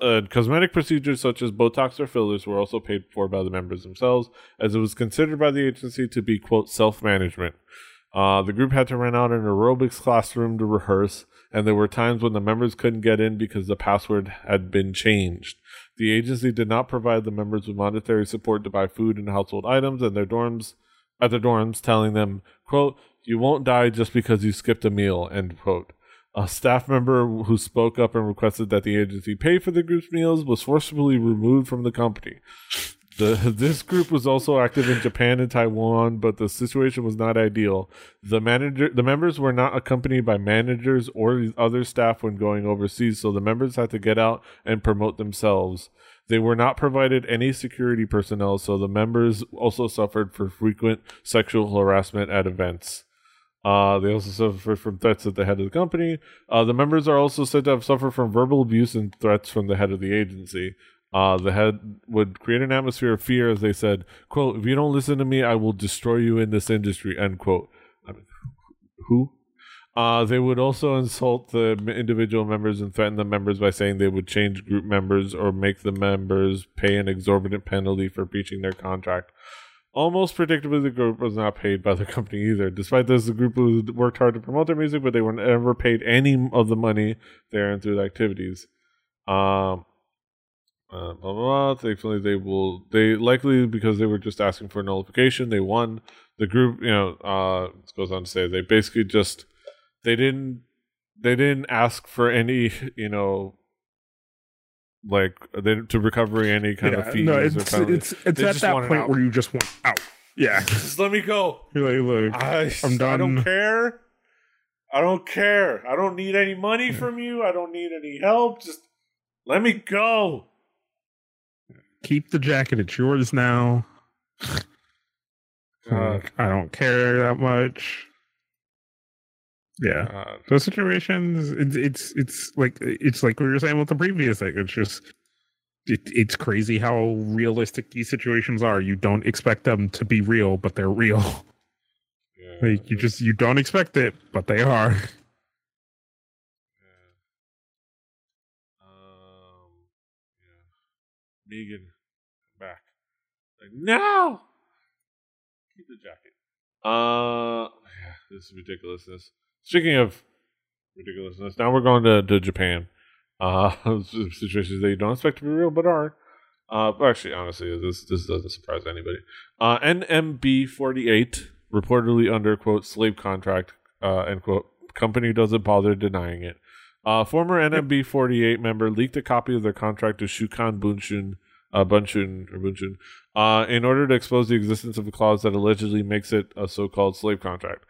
uh, cosmetic procedures such as Botox or fillers were also paid for by the members themselves, as it was considered by the agency to be, quote, self management. Uh, the group had to rent out an aerobics classroom to rehearse, and there were times when the members couldn't get in because the password had been changed. The agency did not provide the members with monetary support to buy food and household items and their dorms at their dorms, telling them, quote, you won't die just because you skipped a meal, end quote. A staff member who spoke up and requested that the agency pay for the group's meals was forcibly removed from the company. The, this group was also active in Japan and Taiwan, but the situation was not ideal. The manager, the members were not accompanied by managers or other staff when going overseas, so the members had to get out and promote themselves. They were not provided any security personnel, so the members also suffered for frequent sexual harassment at events. Uh, they also suffered from threats at the head of the company. Uh, the members are also said to have suffered from verbal abuse and threats from the head of the agency. Uh, the head would create an atmosphere of fear, as they said, "quote If you don't listen to me, I will destroy you in this industry." End quote. I mean, who? Uh, they would also insult the individual members and threaten the members by saying they would change group members or make the members pay an exorbitant penalty for breaching their contract. Almost predictably, the group was not paid by the company either. Despite this, the group worked hard to promote their music, but they were never paid any of the money they earned through the activities. Um, uh, blah, blah, blah. Thankfully, they will. They likely because they were just asking for nullification. They won. The group, you know, uh, goes on to say they basically just they didn't they didn't ask for any, you know, like they, to recovery any kind yeah, of fees. No, it's it's it's at that point where you just want out. Yeah, just let me go. You're like, look, I, am done. I don't care. I don't care. I don't need any money yeah. from you. I don't need any help. Just let me go keep the jacket. It's yours now. Uh, I don't care that much. Yeah, uh, those situations. It's it's it's like it's like we were saying with the previous thing. It's just it, it's crazy how realistic these situations are. You don't expect them to be real, but they're real. Yeah, like you just you don't expect it, but they are. Negan, come back. Like, no! Keep the jacket. Uh, yeah, this is ridiculousness. Speaking of ridiculousness, now we're going to, to Japan. Uh, situations that you don't expect to be real, but are. Uh, actually, honestly, this this doesn't surprise anybody. Uh, NMB forty eight reportedly under quote slave contract uh, end quote company doesn't bother denying it. Uh, former NMB 48 member leaked a copy of their contract to Shukan Bunshun, uh, Bunshun or Bunshun, uh, in order to expose the existence of a clause that allegedly makes it a so-called slave contract.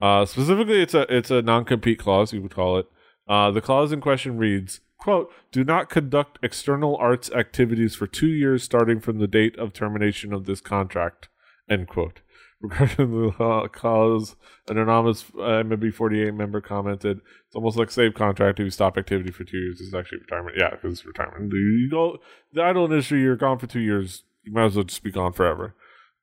Uh, specifically, it's a it's a non-compete clause, you would call it. Uh, the clause in question reads, "quote Do not conduct external arts activities for two years starting from the date of termination of this contract." End quote. Regarding the clause, an anonymous uh, NMB 48 member commented, "It's almost like save contract. If you stop activity for two years, it's actually retirement. Yeah, because it's retirement. You go the idol industry. You're gone for two years. You might as well just be gone forever."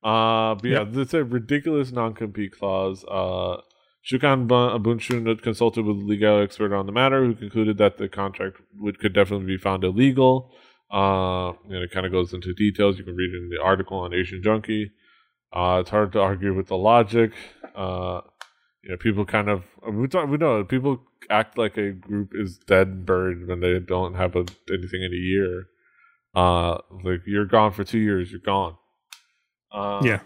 Uh, but yeah, it's a ridiculous non-compete clause. Uh, Shukan Bunshun consulted with a legal expert on the matter, who concluded that the contract would could definitely be found illegal. Uh, and it kind of goes into details. You can read it in the article on Asian Junkie. Uh, it's hard to argue with the logic. Uh, you know, people kind of we talk, we know people act like a group is dead and buried when they don't have a, anything in a year. Uh, like you're gone for two years, you're gone. Uh, yeah.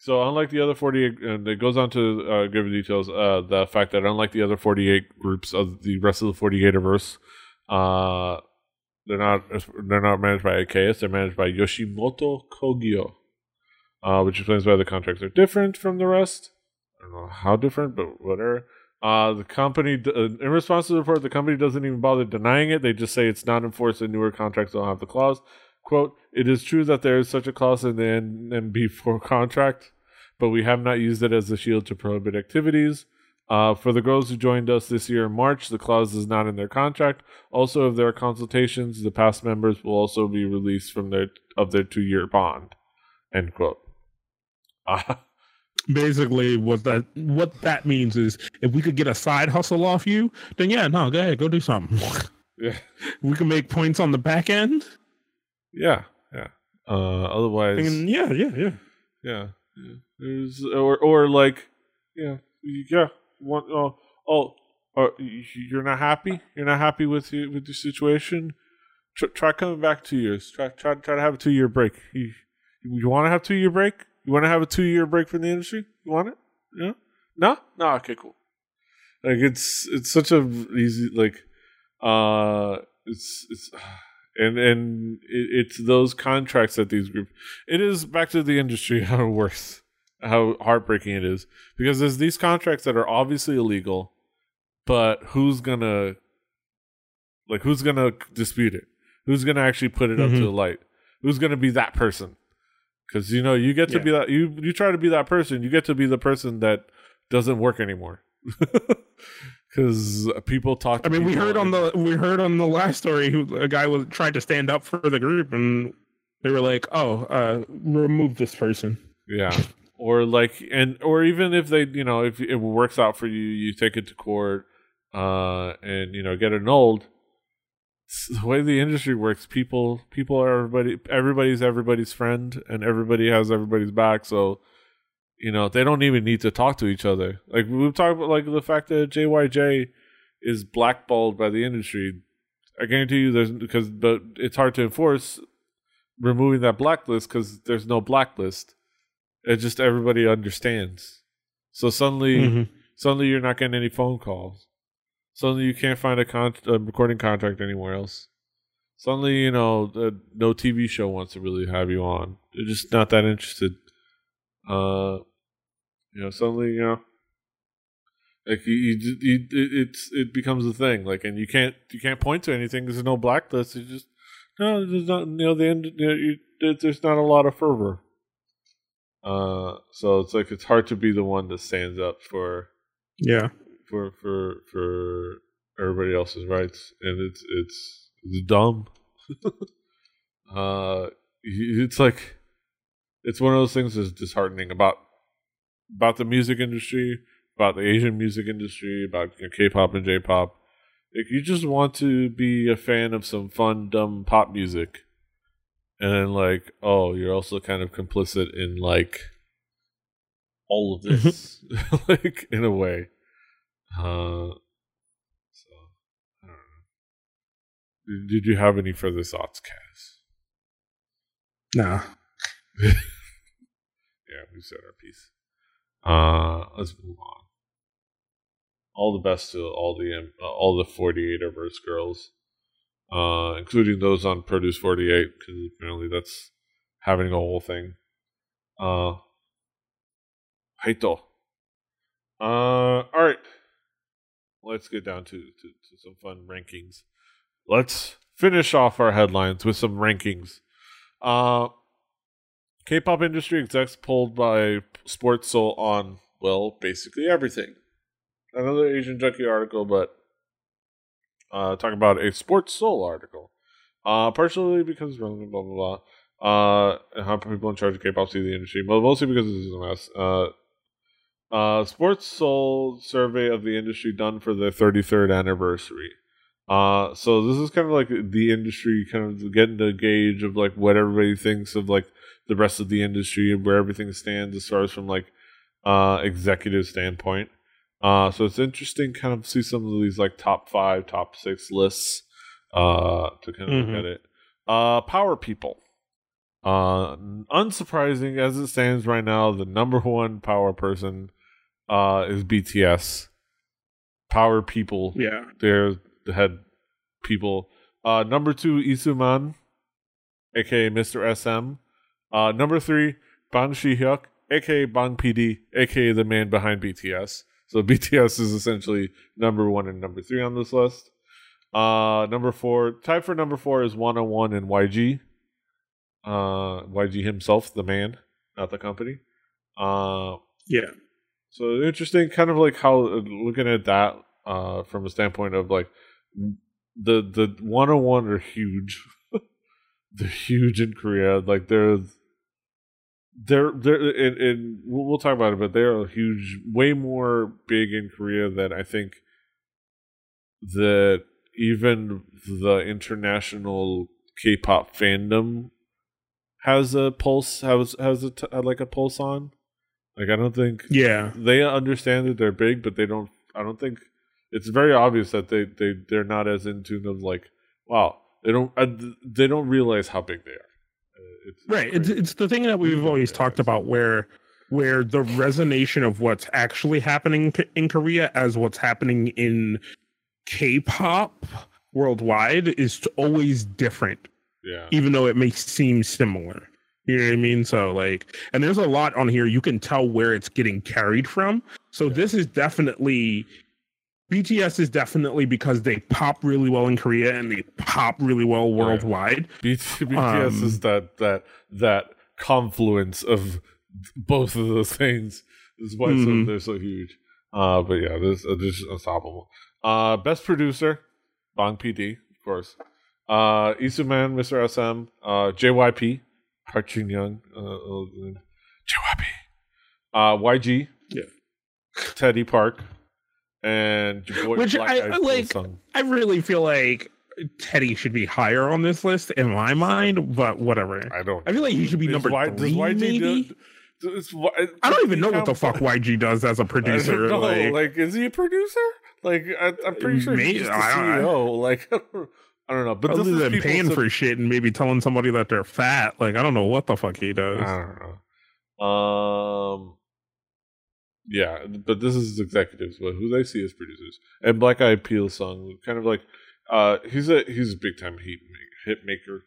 So unlike the other 48, and it goes on to uh, give details, uh, the fact that unlike the other 48 groups of the rest of the 48verse, uh, they're not they're not managed by AKS. They're managed by Yoshimoto Kogyo, uh, which explains why the contracts are different from the rest. I don't know how different, but whatever. Uh, the company, uh, in response to the report, the company doesn't even bother denying it. They just say it's not enforced and newer contracts don't have the clause. Quote, it is true that there is such a clause in the NMB4 contract, but we have not used it as a shield to prohibit activities. Uh, for the girls who joined us this year in March, the clause is not in their contract. Also, if there are consultations, the past members will also be released from their of their two year bond. End quote. Uh, Basically, what that what that means is if we could get a side hustle off you, then yeah, no, go ahead, go do something. yeah, we can make points on the back end. Yeah, yeah. Uh, otherwise, and yeah, yeah, yeah, yeah. yeah. There's or or like, yeah, yeah. One, oh, oh, oh, you're not happy. You're not happy with you with your situation. Try, try coming back two years. Try try try to have a two year break. You you want to have two year break? You want to have a two year break from the industry? You want it? Yeah. No. No. Okay. Cool. Like it's it's such a easy like uh it's it's and and it, it's those contracts that these groups. It is back to the industry how it works, how heartbreaking it is because there's these contracts that are obviously illegal, but who's gonna like who's gonna dispute it? Who's gonna actually put it mm-hmm. up to mm-hmm. the light? Who's gonna be that person? Because you know you get to yeah. be that you you try to be that person. You get to be the person that doesn't work anymore. because people talk. I mean, we heard on the we heard on the last story who a guy was tried to stand up for the group, and they were like, "Oh, uh, remove this person." Yeah, or like, and or even if they, you know, if it works out for you, you take it to court, uh, and you know, get annulled. the way the industry works, people people are everybody everybody's everybody's friend, and everybody has everybody's back. So you know, they don't even need to talk to each other. Like we've talked about, like the fact that JYJ is blackballed by the industry. I guarantee you, there's because, but it's hard to enforce removing that blacklist because there's no blacklist. It just everybody understands. So suddenly, mm-hmm. suddenly you're not getting any phone calls. Suddenly you can't find a, con- a recording contract anywhere else. Suddenly, you know, no TV show wants to really have you on. They're just not that interested. Uh, you know, suddenly, you know, like you, you, you it's it becomes a thing. Like, and you can't you can't point to anything. There's no blacklist. You just no, there's not. You know, the end. You know, you, there's not a lot of fervor. Uh, so it's like it's hard to be the one that stands up for yeah for for for everybody else's rights, and it's it's it's dumb. uh, it's like it's one of those things that's disheartening about about the music industry, about the Asian music industry, about you know, K-pop and J-pop. If you just want to be a fan of some fun, dumb pop music, and then like, oh, you're also kind of complicit in like all of this, like in a way. Uh, so I don't know. Did, did you have any further thoughts, Cass? No. yeah, we said our piece. Uh, let's move on. All the best to all the uh, all the 48verse girls, uh, including those on Produce 48, because apparently that's having a whole thing. Uh, Haito. Uh, all right. Let's get down to, to, to some fun rankings. Let's finish off our headlines with some rankings. Uh, K-pop industry execs pulled by Sports Seoul on well, basically everything. Another Asian Junkie article, but uh, talking about a Sports Seoul article. Uh, partially because relevant, blah blah blah. Uh, and how people in charge of K-pop see the industry, Mo- mostly because this is a mess. Uh, uh, Sports Seoul survey of the industry done for their 33rd anniversary. Uh, so this is kind of like the industry kind of getting the gauge of like what everybody thinks of like the rest of the industry and where everything stands as far as from like uh executive standpoint. Uh, so it's interesting kind of see some of these like top five, top six lists uh to kind of Mhm. look at it. Uh, power people. Uh, unsurprising as it stands right now, the number one power person uh is BTS. Power people Yeah. they're the head people. Uh, number two, Lee Soo-man, aka Mr. SM. Uh, number three, Bang Shi-hyuk, aka Bang PD, aka the man behind BTS. So BTS is essentially number one and number three on this list. Uh, number four, tied for number four is Wanna One and YG. Uh, YG himself, the man, not the company. Uh, Yeah. so interesting, kind of like how looking at that uh, from a standpoint of like the the Wanna One are huge. they're huge in Korea. Like they're they're they're and, and we'll, talk about it, but they're huge, way more big in Korea than I think that even the international K-pop fandom has a pulse has has a t- like a pulse on. Like I don't think Yeah. they understand that they're big, but they don't. I don't think it's very obvious that they they they're not as in tune of like, wow, they don't uh, they don't realize how big they are. It's, Right. It's it's the thing that we've always talked about where where the resonation of what's actually happening in Korea as what's happening in K-pop worldwide is always different, yeah, even though it may seem similar. You know what I mean? So like, and there's a lot on here you can tell where it's getting carried from. So this is definitely BTS is definitely because they pop really well in Korea and they pop really well worldwide. BT, BTS is Um, that that that confluence of both of those things. Is why so, Mhm. they're so huge. Uh, but yeah, this uh, this is unstoppable. Uh, best producer, Bang PD, of course. Uh, Lee Soo-man, Mr. SM, uh, JYP, Park Jin Young, uh, uh, JYP, uh, YG, Yeah. Teddy Park, and Which I- Eyed I Peas like-. I really feel like Teddy should be higher on this list in my mind, but whatever. I don't. I feel like he should be number Y- three, does YG maybe. do- does I don't even know what the fuck YG does as a producer. know. Like, Like, is he a producer? Like, I, I'm pretty sure May- he's just a I don't- CEO. Like, I don't know. But this other is than paying to- for shit and maybe telling somebody that they're fat, like I don't know what the fuck he does. I don't know. Um, yeah, but this is executives, but who they see as producers and Black Eyed Pilseung, kind of like, uh, he's a he's a big time hit hit maker.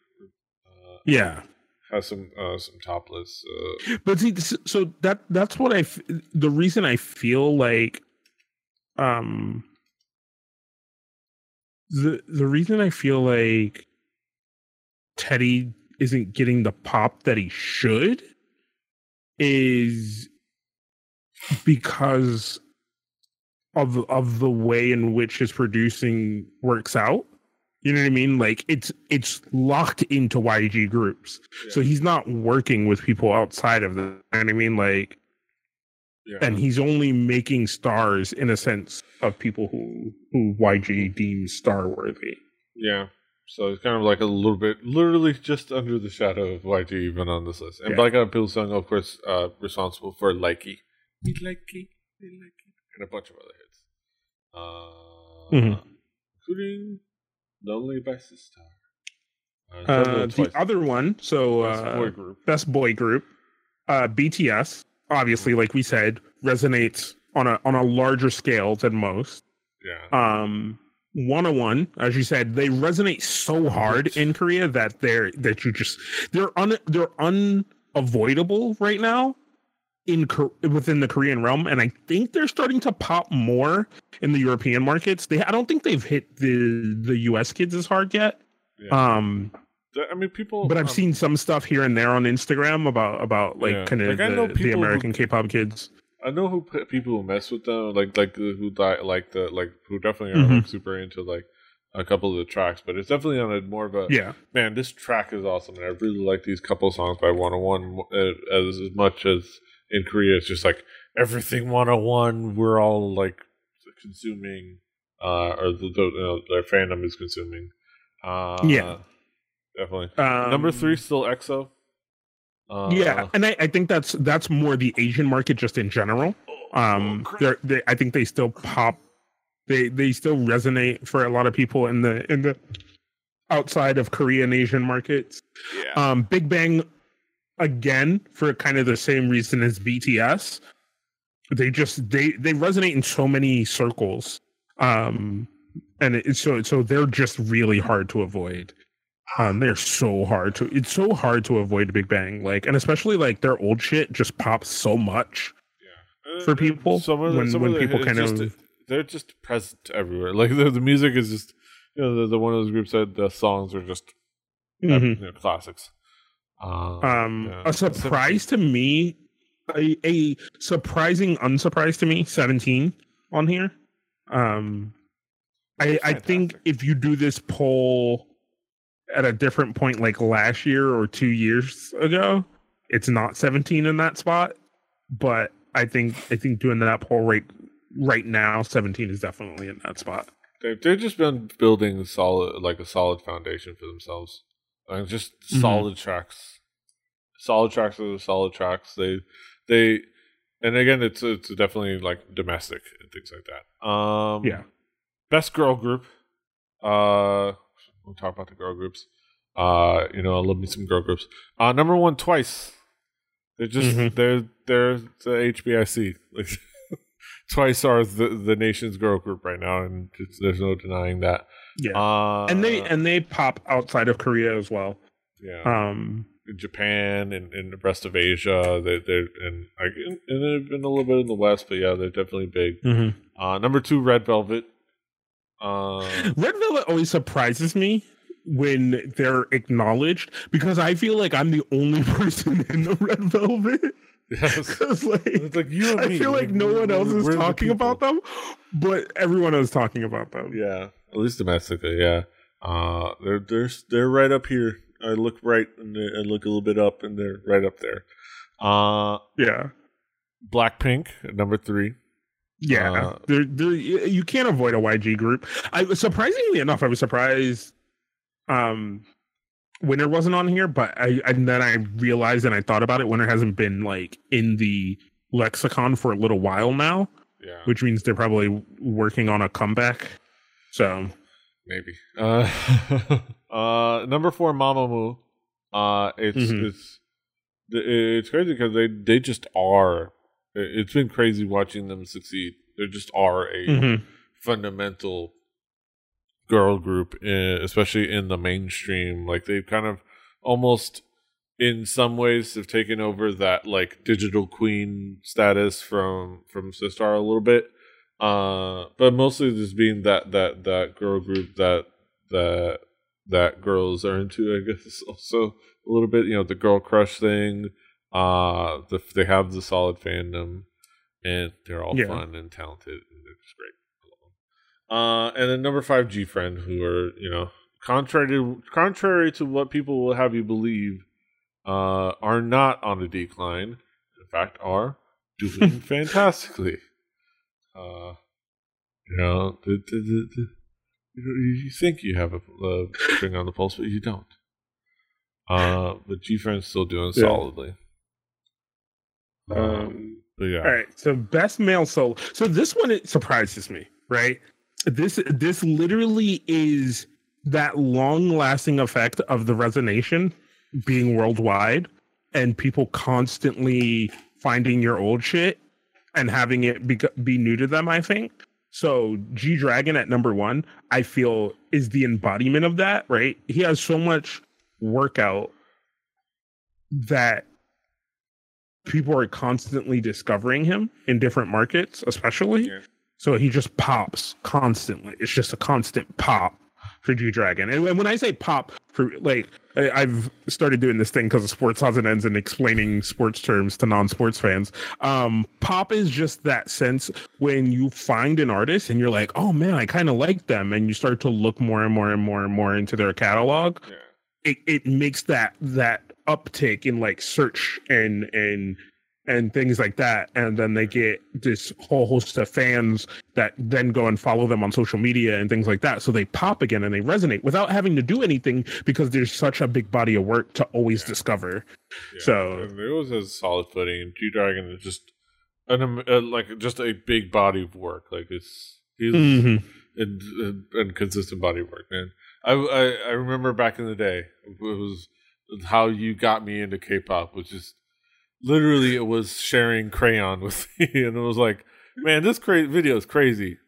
Uh, yeah, has some uh some topless. Uh, but see, so that that's what I. f- The reason I feel like, um, the the reason I feel like Teddy isn't getting the pop that he should is because of of the way in which his producing works out. You know what I mean? Like it's it's locked into YG groups. So he's not working with people outside of the you know what I mean? Like yeah. and he's only making stars in a sense of people who who YG deems star worthy. Yeah. So it's kind of like a little bit, literally just under the shadow of YG even on this list. And Yeah. Black Eyed Pilseung, of course, uh, responsible for Likey. Me Likey, me Likey. And a bunch of other hits. Uh, Mhm. Including Lonely by Sistar. Uh, Uh, the other one, so Best uh, boy group. best boy group, uh, BTS, obviously, like we said, resonates on a on a larger scale than most. Yeah. Um, Wanna One, as you said, they resonate so hard in Korea that they're that you just they're un they're unavoidable right now in within the Korean realm, and I think they're starting to pop more in the European markets. They I don't think they've hit the the US kids as hard yet. yeah. Um, I mean, people. but I've um, seen some stuff here and there on Instagram about about like Yeah. kind of Like, the, the who- American K-pop kids. I know who people who mess with them, like like who die, like the like who definitely are Mhm. like super into like a couple of the tracks, but it's definitely on a more of a Yeah. man. This track is awesome, and I really like these couple songs by Wanna One uh, as as much as in Korea. It's just like everything Wanna One. We're all like consuming, uh, or the, the know, their fandom is consuming. Uh, Yeah. definitely. Um, Number three, still EXO. Uh, yeah, and I, I think that's that's more the Asian market just in general. Um, they're, they I think they still pop, they they still resonate for a lot of people in the in the outside of Korean Asian markets. yeah. Um, Big Bang again for kind of the same reason as BTS. They just they they resonate in so many circles. Um, and it, so so they're just really hard to avoid. Um, they're so hard to. It's so hard to avoid Big Bang, like, and especially like their old shit just pops so much. Uh, for people, some of the, when- some when of the, people kind just- of- they're just present everywhere. Like the, the music is just you know the, the one of those groups said the songs are just Mhm. you know, classics. Uh, Um, yeah. a surprise to me, a, a surprising unsurprise to me, seventeen on here. Um, I I think if you do this poll at a different point, like last year or two years ago, it's not seventeen in that spot. But I think I think doing that poll right right now, seventeen is definitely in that spot. They've, they've just been building solid like a solid foundation for themselves. Like just Mhm. solid tracks, solid tracks are the solid tracks. They they and again it's it's definitely like domestic and things like that. Um, Yeah. best girl group. Uh, we'll talk about the girl groups. Uh, you know, I love me some girl groups. Uh, number one twice. They're just Mhm. they're they're the HBIC. Like twice are the the nation's girl group right now, and it's, there's no denying that. Yeah. Uh, and they and they pop outside of Korea as well. yeah, Um, in Japan and, and the rest of Asia, they they're and like and they've been a little bit in the West, but yeah, they're definitely big. Uh, number two, Red Velvet. Uh, Red Velvet always surprises me when they're acknowledged because I feel like I'm the only person in the Red Velvet. Yes. like, It's like you and I me. feel like no one else is We're the talking about them, but everyone is talking about them. Yeah, at least domestically, yeah. Uh, they're they're they're right up here. I look right and I look a little bit up, and they're right up there. Uh, Yeah. Blackpink number three. Yeah, Uh, they're, they're, you can't avoid a YG group. I surprisingly enough, I was surprised um Winter wasn't on here, but I and then I realized and I thought about it. Winter hasn't been like in the lexicon for a little while now, Yeah, which means they're probably working on a comeback. So maybe. Uh, uh, number four, Mamamoo. Uh, it's Mhm. it's it's crazy because they they just are. it- It's been crazy watching them succeed. They just are a mhm. fundamental girl group, eh, especially in the mainstream. Like they've kind of almost, in some ways, have taken over that like digital queen status from from Sistar a little bit. Uh, but mostly just being that that that girl group that that that girls are into. I guess also a little bit. You know, the girl crush thing. Uh, the, they have the solid fandom, and they're all Yeah. fun and talented, and they're great. I love them. Uh, and then number five, G Friend, who are you know contrary to contrary to what people will have you believe, uh, are not on a decline. In fact, are doing fantastically. Uh, you know, the, the, the, the, you, think you have a, a finger on the pulse, but you don't. Uh, but G Friend's still doing Yeah. solidly. Um, But yeah, All right. So best male solo. So this one it surprises me, right? This this literally is that long lasting effect of the resonation being worldwide and people constantly finding your old shit and having it be, be new to them, I think. So G Dragon at number one, I feel is the embodiment of that, right? He has so much workout that people are constantly discovering him in different markets, especially. Yeah. So he just pops constantly. It's just a constant pop. for G Dragon. And when I say pop for like I've started doing this thing because of sports odds and ends and explaining sports terms to non-sports fans. Um, pop is just that sense when you find an artist and you're like, oh man, I kind of like them, and you start to look more and more and more and more into their catalog. Yeah. It it makes that that uptick in like search and and and things like that. And then they get this whole host of fans that then go and follow them on social media and things like that. So they pop again and they resonate without having to do anything because there's such a big body of work to always yeah. discover. Yeah. So it was a solid footing. And G Dragon is just an uh, like just a big body of work. Like it's he's mm-hmm. and, and, and consistent body of work, man. I, I I remember back in the day it was how you got me into K-pop, which is literally it was sharing crayon with me, and it was like, man, this cra- video is crazy.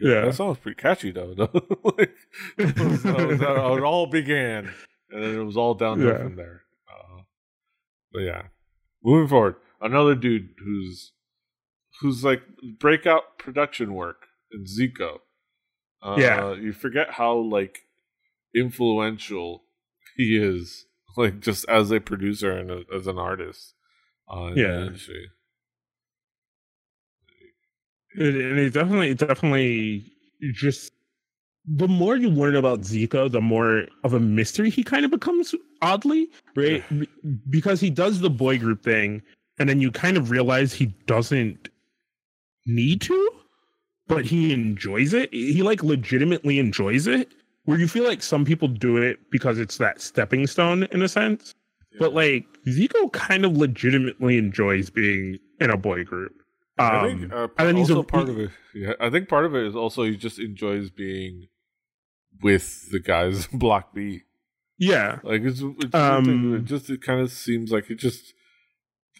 Yeah, that song's pretty catchy though. like, that was, that was how it all began, and then it was all downhill yeah. from there. Uh, but yeah, moving forward, another dude who's who's like breakout production work in Zico. Uh, yeah, you forget how like influential he is, like just as a producer and a, as an artist uh, yeah. industry. It, and it definitely, definitely just the more you learn about Zico, the more of a mystery he kind of becomes, oddly, right? because he does the boy group thing, and then you kind of realize he doesn't need to, but he enjoys it. He like legitimately enjoys it. Where you feel like some people do it because it's that stepping stone in a sense. But like Zico kind of legitimately enjoys being in a boy group. Um, I think uh, and then he's a, part of it. Yeah, I think part of it is also he just enjoys being with the guys Block B. Yeah, like it's, it's um, it just it kind of seems like it just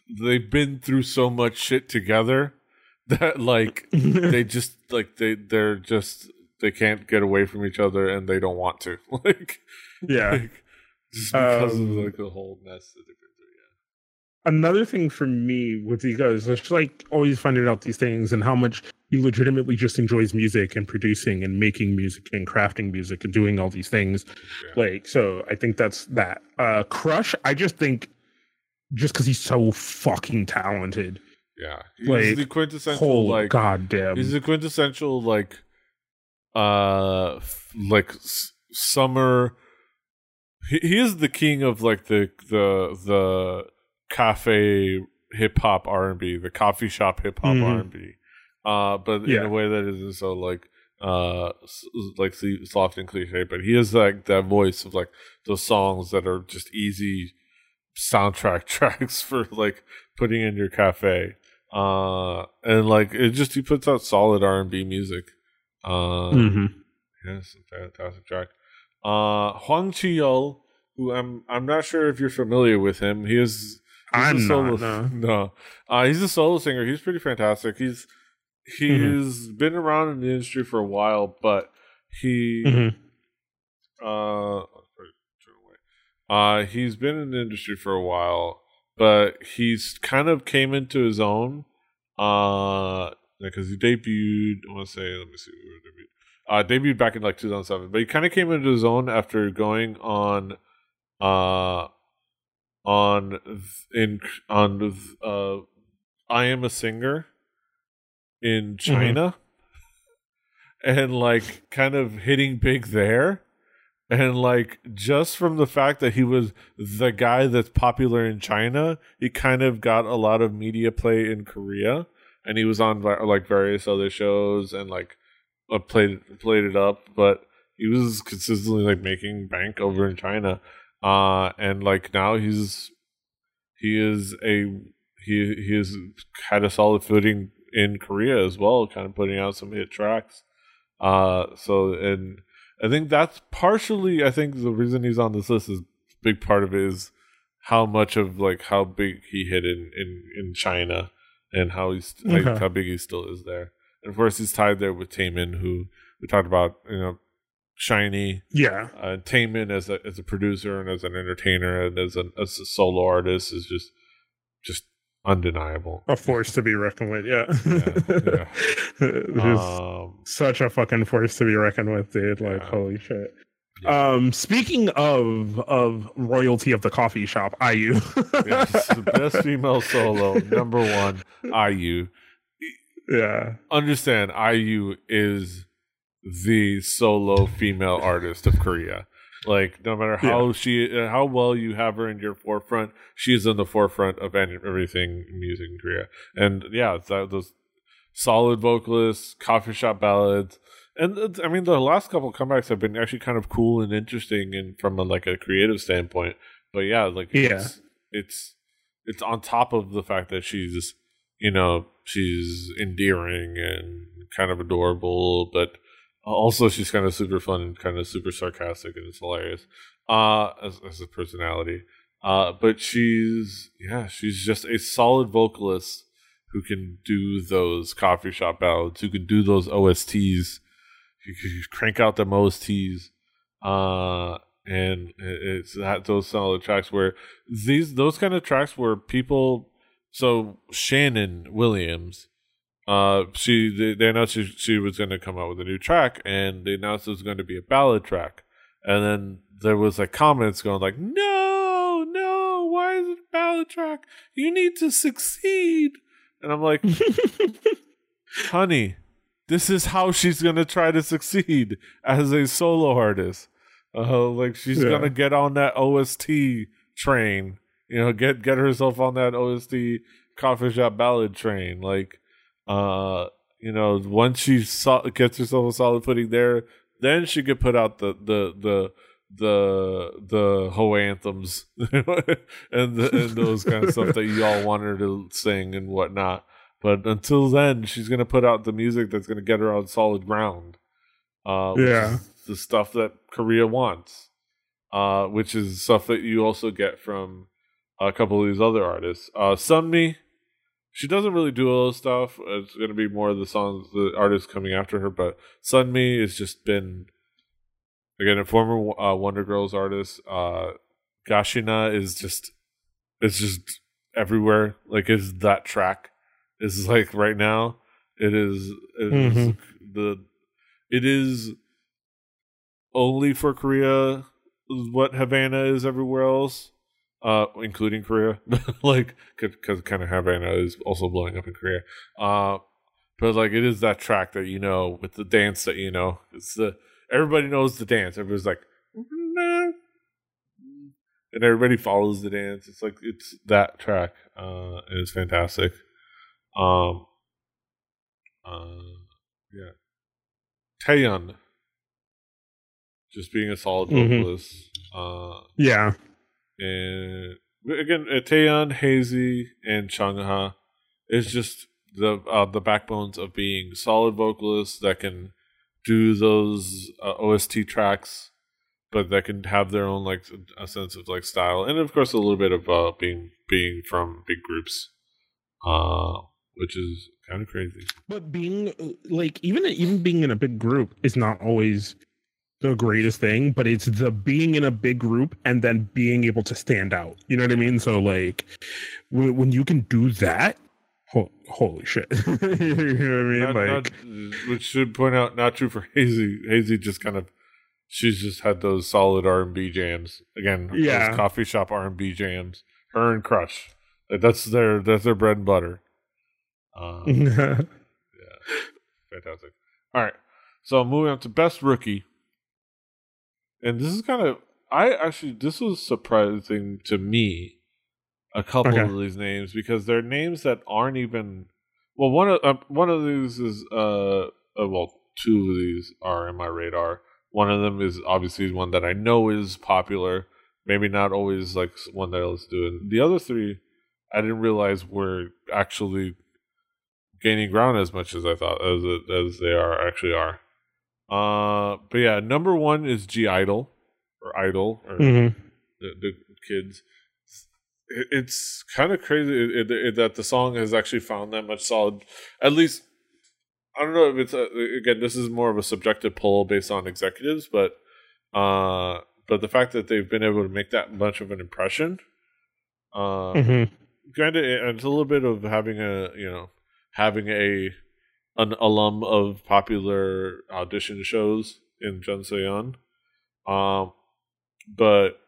they've been through so much shit together that like they just like they they're just they can't get away from each other and they don't want to like yeah like, just because um, of like the whole mess that they've been through. Yeah. Another thing for me with guys is like always finding out these things and how much he legitimately just enjoys music and producing and making music and crafting music and doing all these things. Yeah. Like, so I think that's that. Uh Crush, I just think just because he's so fucking talented. Yeah, he's like, the quintessential whole like goddamn. He's the quintessential like, uh, f- like s- summer he, he is the king of like the the the cafe hip hop R and B, the coffee shop hip hop mm-hmm. R and B, uh, but yeah. in a way that isn't so like uh like soft and cliche. But he is like that voice of like those songs that are just easy soundtrack tracks for like putting in your cafe. Uh, and like it just he puts out solid R and B music. Uh, mm-hmm. yeah, it's a fantastic track. Uh, Hwang Chi-yeol, who I'm I'm not sure if you're familiar with him. He is I'm solo, not. No, no. Uh, he's a solo singer. He's pretty fantastic. He's he's mm-hmm. been around in the industry for a while, but he mm-hmm. uh uh he's been in the industry for a while, but he's kind of came into his own. Uh, because he debuted. I want to say, let me see where debuted. Uh, debuted back in like 2007, but he kind of came into his own after going on, uh, on in on uh, I am a singer in mm-hmm. China, mm-hmm. and like kind of hitting big there, and like just from the fact that he was the guy that's popular in China, he kind of got a lot of media play in Korea, and he was on like various other shows and like uh, played played it up, but he was consistently like making bank over in China. Uh and like now he's he is a he he has had a solid footing in Korea as well, kind of putting out some hit tracks. Uh so and I think that's partially I think the reason he's on this list is big part of it is how much of like how big he hit in in, in China and how he's okay. like, how big he still is there. And of course, he's tied there with Taemin, who we talked about, you know, SHINee. Yeah. Uh, Taemin as a as a producer and as an entertainer and as, an, as a solo artist is just just undeniable. A force to be reckoned with. Yeah. Yeah, Just Um, such a fucking force to be reckoned with, dude. Like, Yeah. holy shit. Yeah. Um, speaking of of royalty of the coffee shop, IU. yes, the best female solo, number one, IU. Yeah. Understand, IU is the solo female artist of Korea. Like, no matter how she, uh, how well you have her in your forefront, she is in the forefront of everything music in Korea. And yeah, that, those solid vocalists, coffee shop ballads, and it's, I mean the last couple comebacks have been actually kind of cool and interesting, and from a, like a creative standpoint. But yeah, like Yeah. it's, it's it's on top of the fact that she's you know she's endearing and kind of adorable, but also she's kind of super fun and kind of super sarcastic and it's hilarious uh as, as a personality. Uh but she's yeah she's just a solid vocalist who can do those coffee shop ballads who can do those osts who can crank out them osts uh and it's that those solid tracks where these those kind of tracks where people so shannon williams uh, she they, they announced she, she was going to come out with a new track, and they announced it was going to be a ballad track, and then there was like comments going like, "No, no, why is it a ballad track? You need to succeed." And I'm like, "Honey, this is how she's going to try to succeed as a solo artist. Uh, like she's Yeah. going to get on that OST train, you know, get get herself on that OST coffee shop ballad train, like." uh you know once she so- gets herself a solid footing there then she could put out the the the the the ho anthems and the, and those kind of stuff that you all want her to sing and whatnot but until then she's gonna put out the music that's gonna get her on solid ground uh Yeah. the stuff that korea wants uh which is stuff that you also get from a couple of these other artists uh sunmi she doesn't really do all stuff. It's going to be more of the songs, the artists coming after her. But Sunmi has just been, again, a former uh, Wonder Girls artist. Uh, Gashina is just, it's just everywhere. Like, is that track is like right now. It is, it is Mhm. the, it is only for Korea what Havana is everywhere else uh, including Korea, like because kind of Havana is also blowing up in Korea. Uh, but like it is that track that you know with the dance that you know. It's the everybody knows the dance. Everybody's like, "Nah." and everybody follows the dance. It's like it's that track. Uh, and it's fantastic. Um, uh, yeah, Taeyeon just being a solid Mhm. vocalist. Uh, Yeah. And again, uh, Taeyeon, Heize, and Changha is just the uh, the backbones of being solid vocalists that can do those uh, OST tracks, but that can have their own like a sense of like style, and of course a little bit of uh, being being from big groups, uh, which is kind of crazy. But being like even even being in a big group is not always the greatest thing, but it's the being in a big group and then being able to stand out. You know what I mean? So like when, when you can do that, ho- holy shit. you know what I mean? Not- like not- which should point out not true for Heize. Heize just kind of she's just had those solid R and B jams again. Yeah. coffee shop R and B jams. Her and Crush, like that's their that's their bread and butter. Uh, fantastic. All right, so moving on to best rookie, and this is kind of I actually this was surprising to me. A couple Okay. of these names because they're names that aren't even well. One of uh, one of these is uh, uh well two of these are in my radar. One of them is obviously one that I know is popular. Maybe not always like one that I was doing. The other three, I didn't realize were actually gaining ground as much as I thought as as they are actually are. Uh, but yeah, number one is G Idol or Idol or Mhm. the, the kids. It, it's kind of crazy it, that the song has actually found that much solid. At least I don't know if it's a, again. This is more of a subjective poll based on executives, but uh, but the fact that they've been able to make that much of an impression, uh, Mhm. granted, it's a little bit of having a you know having a an alum of popular audition shows in Jun Seon. Um, but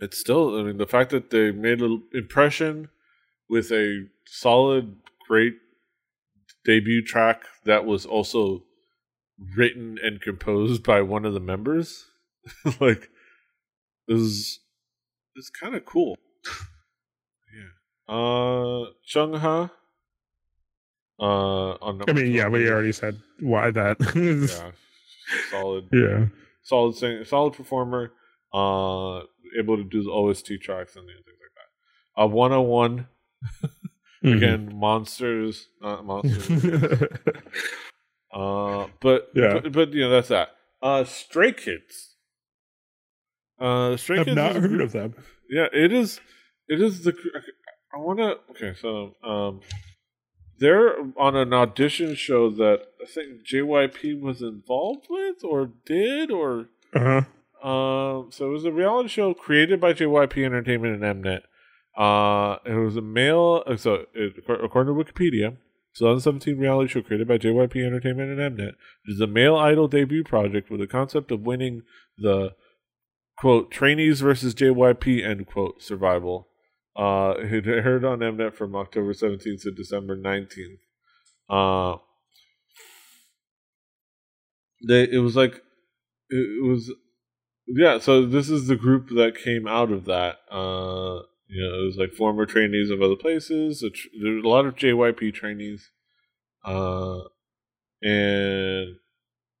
it's still, I mean, the fact that they made an impression with a solid, great debut track that was also written and composed by one of the members, like, is is kind of cool. yeah. Uh, Chung Ha. Uh, on I mean, yeah, we already said why that. yeah, solid. Yeah, solid sing, solid performer. Uh, able to do the OST tracks and things like that. Uh, 101 Mm-hmm. again, monsters, not monsters. uh, but Yeah. but, but you know that's that. Uh, Stray Kids. Uh, Stray I've Kids. not is a heard of them. yeah, it is. It is the. I want to. Okay, so um, they're on an audition show that I think JYP was involved with, or did, or Uh huh. um. So it was a reality show created by JYP Entertainment and Mnet. Uh, it was a male. uh, So it, according to Wikipedia, 2017 reality show created by JYP Entertainment and Mnet. It is a male idol debut project with the concept of winning the quote trainees versus JYP end quote survival. Uh, it aired on Mnet from October 17th to December 19th. Uh, they it was like it, was yeah. So this is the group that came out of that. Uh, you know, it was like former trainees of other places. A tr- There a lot of JYP trainees. Uh, and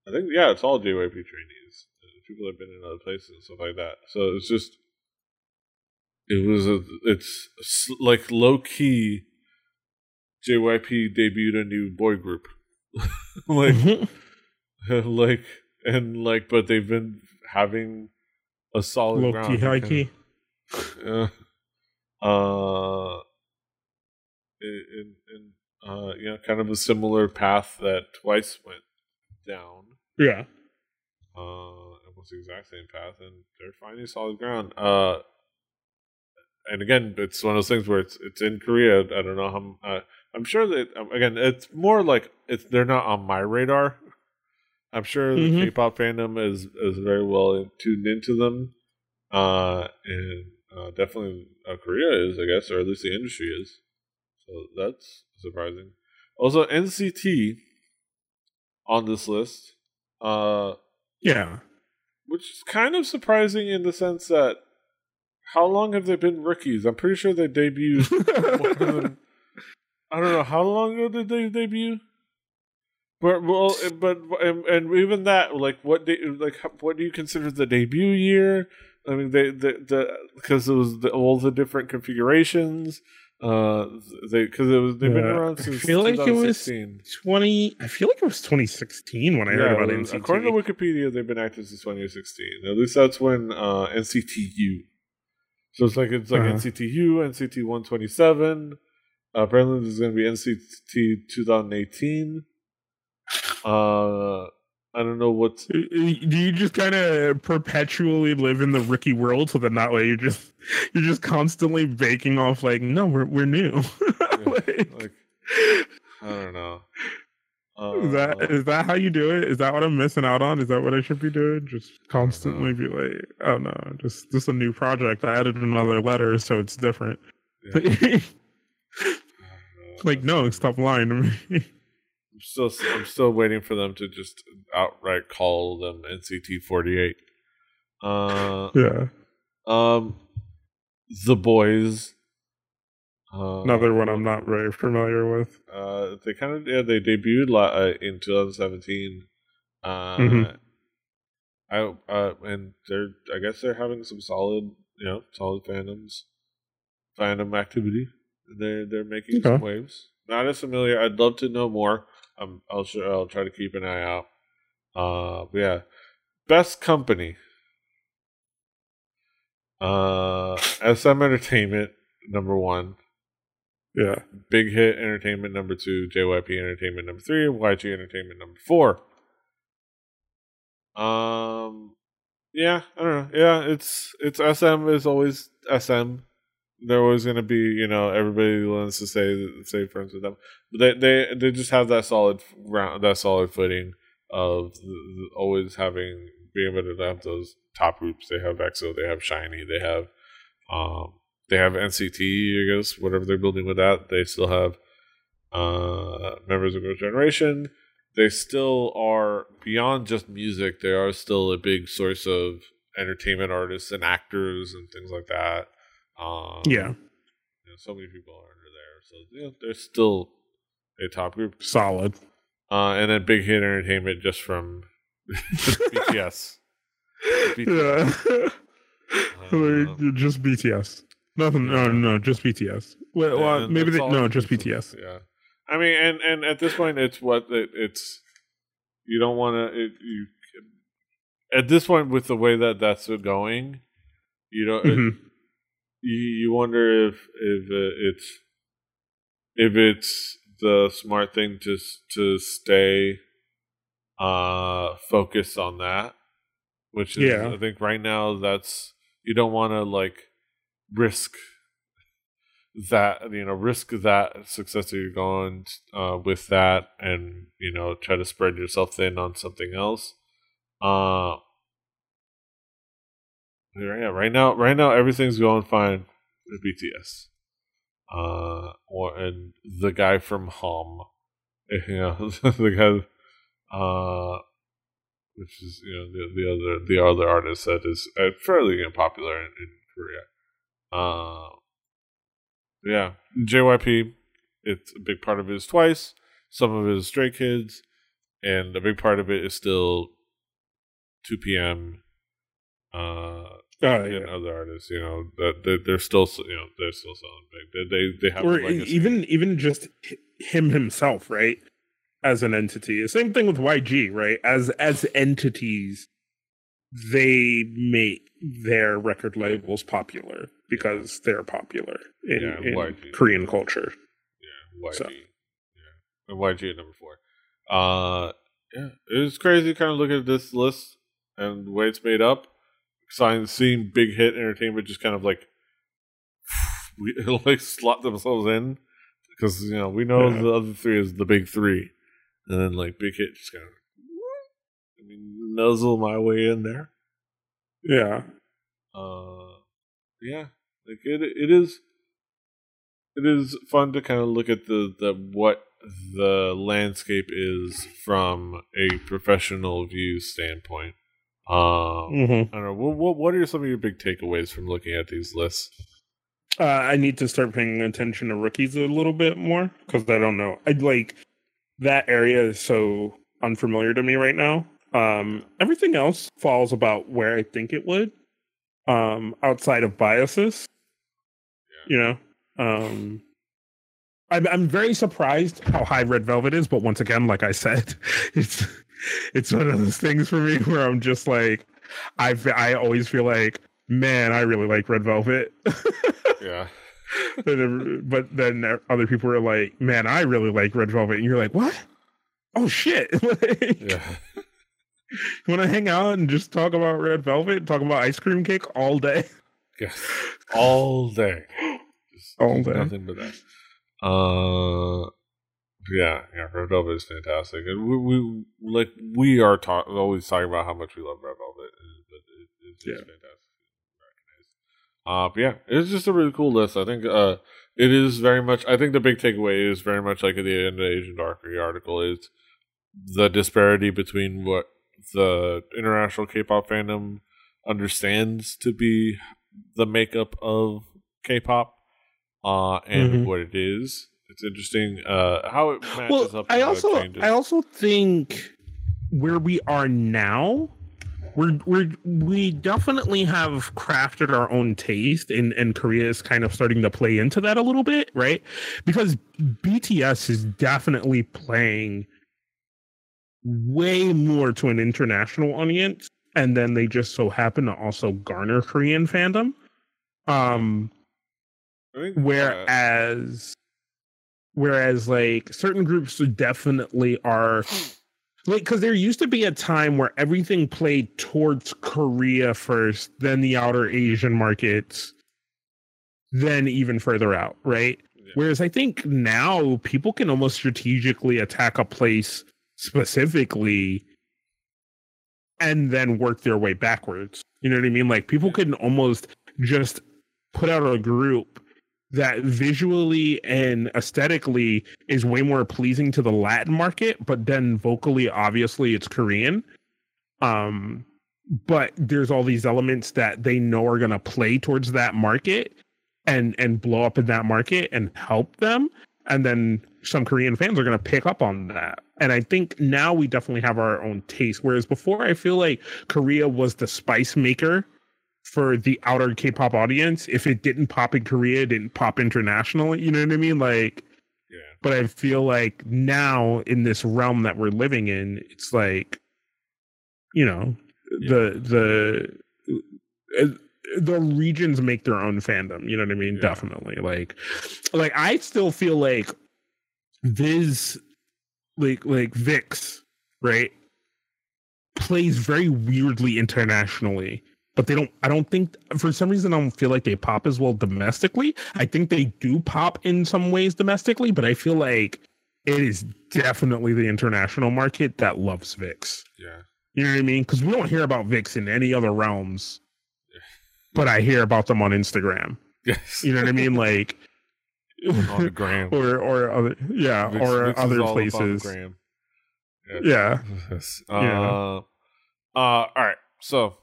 I think yeah, it's all JYP trainees. People have been in other places and stuff like that. So it's just it was a it's like low key. JYP debuted a new boy group, like Mm-hmm. like and like, but they've been having a solid Low ground. key, high key. yeah. Uh, in in uh, you know, kind of a similar path that Twice went down. Yeah. Uh, it was the exact same path, and they're finding solid ground. Uh, and again, it's one of those things where it's it's in Korea. I don't know how. Uh, I'm sure that um, again, it's more like it's they're not on my radar. I'm sure the Mhm. K-pop fandom is is very well tuned into them, uh, and uh, definitely uh, Korea is, I guess, or at least the industry is. So that's surprising. Also, NCT on this list, uh, Yeah. which is kind of surprising in the sense that how long have they been rookies? I'm pretty sure they debuted. than- I don't know how long ago did they debut. But well, but and, and even that, like, what de- like what do you consider the debut year? I mean, they the the because it was the, all the different configurations. Uh, they because it was they've been Yeah, around I since feel like it was 2016. 20 I feel like it was 2016 when I heard about Yeah, NCT. According to Wikipedia, they've been active since 2016. At least that's when uh, NCTU. So it's like it's like Uh-huh. NCTU, NCT 127. Uh, apparently, there's going to be NCT 2018. Uh, I don't know what. do you just kind of perpetually live in the rookie world so that that way you're just you're just constantly baking off like no we're we're new like, Like I don't know. Is that Uh, is that how you do it? Is that what i'm missing out on? Is that what i should be doing? Just constantly be like oh no just just a new project. I added another letter so it's different. Yeah, know. like no stop lying to me. I'm still I'm still waiting for them to just outright call them NCT 48. Uh, yeah. um, The Boyz. Uh, another one i'm not very familiar with Uh, they kind of yeah they debuted la- uh, in 2017. Uh, Mhm. I uh and they're I guess they're having some solid you know solid fandoms, fandom activity. They're they're making some waves. Not as familiar. I'd love to know more. Um, I'll sure I'll try to keep an eye out. Uh, but yeah, best company. Uh, SM Entertainment number one. Yeah Big Hit Entertainment number two, JYP Entertainment number three, YG Entertainment number four. Um, yeah, I don't know. Yeah, it's it's SM is always SM. They're always going to be, you know, everybody wants to say say friends with them. But they they they just have that solid round, that solid footing of always having being able to have those top groups. They have EXO, they have SHINee, they have um they have NCT, I guess, whatever they're building with that. They still have uh members of Girls' Generation. They still are beyond just music. They are still a big source of entertainment artists and actors and things like that. Um, yeah, you know, so many people are under there, so you know, they're still a top group. Solid. Uh, and then Big Hit Entertainment just from BTS. BTS. Yeah. Uh, just BTS. Nothing. No, no, just BTS. Well, well maybe they, no, just BTS. Yeah. I mean, and and at this point, it's what it, it's. You don't want to. You at this point, with the way that that's going, you know, mm-hmm. it, you you wonder if if uh, it's if it's the smart thing to to stay uh focused on that which is yeah. i think right now that's you don't want to like risk that you know risk that success that you're going uh with that and you know try to spread yourself thin on something else uh yeah right now right now everything's going fine with bts uh, or and the guy from Hum, you know, the guy, uh, which is you know the, the other the other artist that is uh, fairly unpopular in, in Korea. Uh, yeah, JYP. It's a big part of it is twice. Some of it is Stray Kids, and a big part of it is still 2PM Uh, Oh, and yeah. other artists, you know, that they, they're still, you know, they're still selling big. They they, they have or even even just him himself, right? As an entity, the same thing with YG, right? As as entities, they make their record labels popular because they're popular in, yeah, in Korean culture. Yeah, YG. So. Yeah, and YG at number four. Uh, yeah, it's crazy. Kind of look at this list and the way it's made up sign seeing big hit entertainment just kind of like we like slot themselves in because you know we know yeah. the other three is the big three, and then like big hit just kind of I mean nuzzle my way in there. Yeah. Uh, yeah. Like it, it is. It is fun to kind of look at the the what the landscape is from a professional view standpoint. Um, mm-hmm. I don't know. What, what are some of your big takeaways from looking at these lists? Uh, I need to start paying attention to rookies a little bit more because I don't know. I like that area is so unfamiliar to me right now. Um, everything else falls about where I think it would. Um, outside of biases, yeah. you know. Um, I'm I'm very surprised how high Red Velvet is, but once again, like I said, it's it's one of those things for me where I'm just like, I I always feel like, man, I really like Red Velvet. yeah. but then other people are like, man, I really like Red Velvet, and you're like, what? Oh shit! like, yeah. You want to hang out and just talk about Red Velvet, and talk about ice cream cake all day? Yes, all day. Just all day. Nothing but that. Uh, yeah, yeah, Red Velvet is fantastic, and we, we like we are talk, always talking about how much we love Red Velvet, but it, it's yeah. fantastic. Uh, but yeah, it's just a really cool list. I think uh, it is very much. I think the big takeaway is very much like at the end of the Asian Darkery article is the disparity between what the international K-pop fandom understands to be the makeup of K-pop, uh, and mm-hmm. what it is it's interesting uh, how it matches well, up. I also I also think where we are now, we're we're we definitely have crafted our own taste, and and Korea is kind of starting to play into that a little bit, right? Because BTS is definitely playing way more to an international audience, and then they just so happen to also garner Korean fandom. Um, think, uh, whereas Whereas like certain groups definitely are like because there used to be a time where everything played towards Korea first, then the outer Asian markets, then even further out, right? Yeah. Whereas I think now people can almost strategically attack a place specifically and then work their way backwards. You know what I mean? Like people can almost just put out a group that visually and aesthetically is way more pleasing to the Latin market, but then vocally, obviously, it's Korean. Um, but there's all these elements that they know are going to play towards that market and and blow up in that market and help them and then some korean fans are going to pick up on that and i think now we definitely have our own taste whereas before i feel like korea was the spice maker for the outer k-pop audience if it didn't pop in korea it didn't pop internationally you know what i mean like Yeah. but i feel like now in this realm that we're living in it's like you know Yeah. the the uh, the regions make their own fandom you know what i mean Yeah. definitely like like i still feel like viz like like VIXX right plays very weirdly internationally but they don't i don't think for some reason i don't feel like they pop as well domestically i think they do pop in some ways domestically but i feel like it is definitely the international market that loves VIXX Yeah. you know what I mean? Because we don't hear about VIXX in any other realms, Yeah. but I hear about them on Instagram. Yes. You know what I mean? Like, on the gram. or or other yeah, VIXX- or VIXX other all about the places. gram. Yeah, Yeah. Uh, uh, all right. So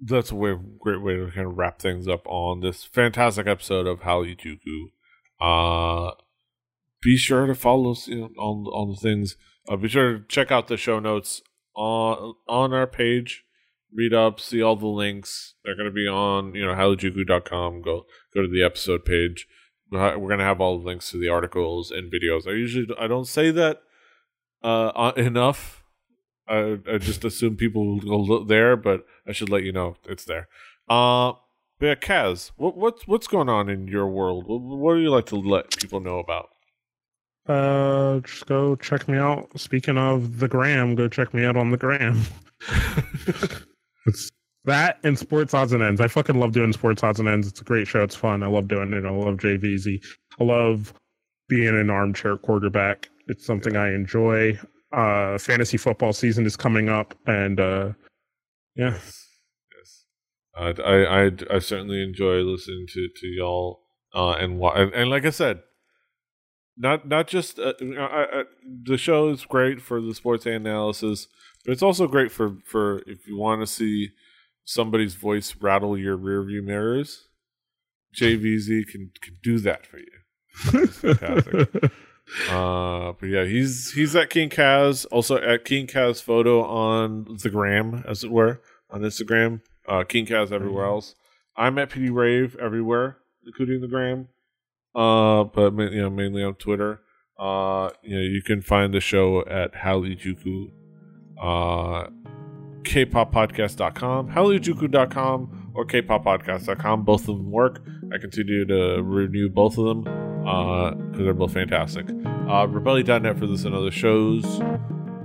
that's a way, great way to kind of wrap things up on this fantastic episode of Juku. Uh, be sure to follow us you know, on on the things. Uh, be sure to check out the show notes on on our page. Read up, see all the links. They're going to be on you know halljuku.com. Go go to the episode page. We're going to have all the links to the articles and videos. I usually I don't say that uh, uh, enough. I, I just assume people will look there, but I should let you know it's there. Uh, but yeah, Kaz, what, what's what's going on in your world? What, what do you like to let people know about? uh, just go check me out. Speaking of the gram, go check me out on the gram. It's that and sports odds and ends. I fucking love doing sports odds and ends. It's a great show. It's fun. I love doing it. I love JVZ. I love being an armchair quarterback. It's something I enjoy. Uh, fantasy football season is coming up, and uh, yeah, yes, uh, I, I I certainly enjoy listening to to y'all uh, and, and and like I said, not not just uh, I, I, the show is great for the sports analysis, but it's also great for for if you want to see somebody's voice rattle your rearview mirrors. JVZ can can do that for you. fantastic. Uh, but yeah, he's he's at King Kaz, also at King Kaz photo on the gram, as it were, on Instagram. Uh, King Kaz everywhere Mhm. else. I'm at PD Rave everywhere, including the gram. Uh, but you know mainly on Twitter. Uh, you know you can find the show at Halijuku, uh, kpoppodcast.com, halijuku.com, or kpoppodcast.com. Both of them work. I continue to renew both of them because they're both fantastic. Uh, Rebelli.net for this and other shows.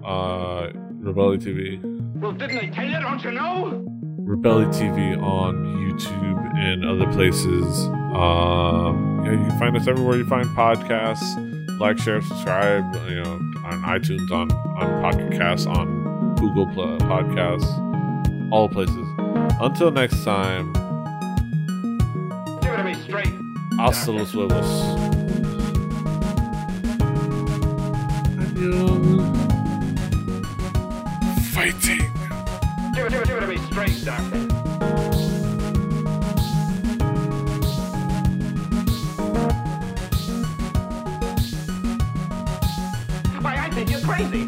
Uh, Rebelli TV. Well, didn't I tell you? Don't you know? Rebelli TV on YouTube and other places. Um, yeah, you can find us everywhere you find podcasts. Like, share, subscribe. You know, on iTunes, on on Pocket Casts, on Google Pl- Podcasts, all places. Until next time, Give it to me straight. hasta los huevos. Fighting. Give it, give it, give it to me straight, Doctor. Why, I think you're crazy.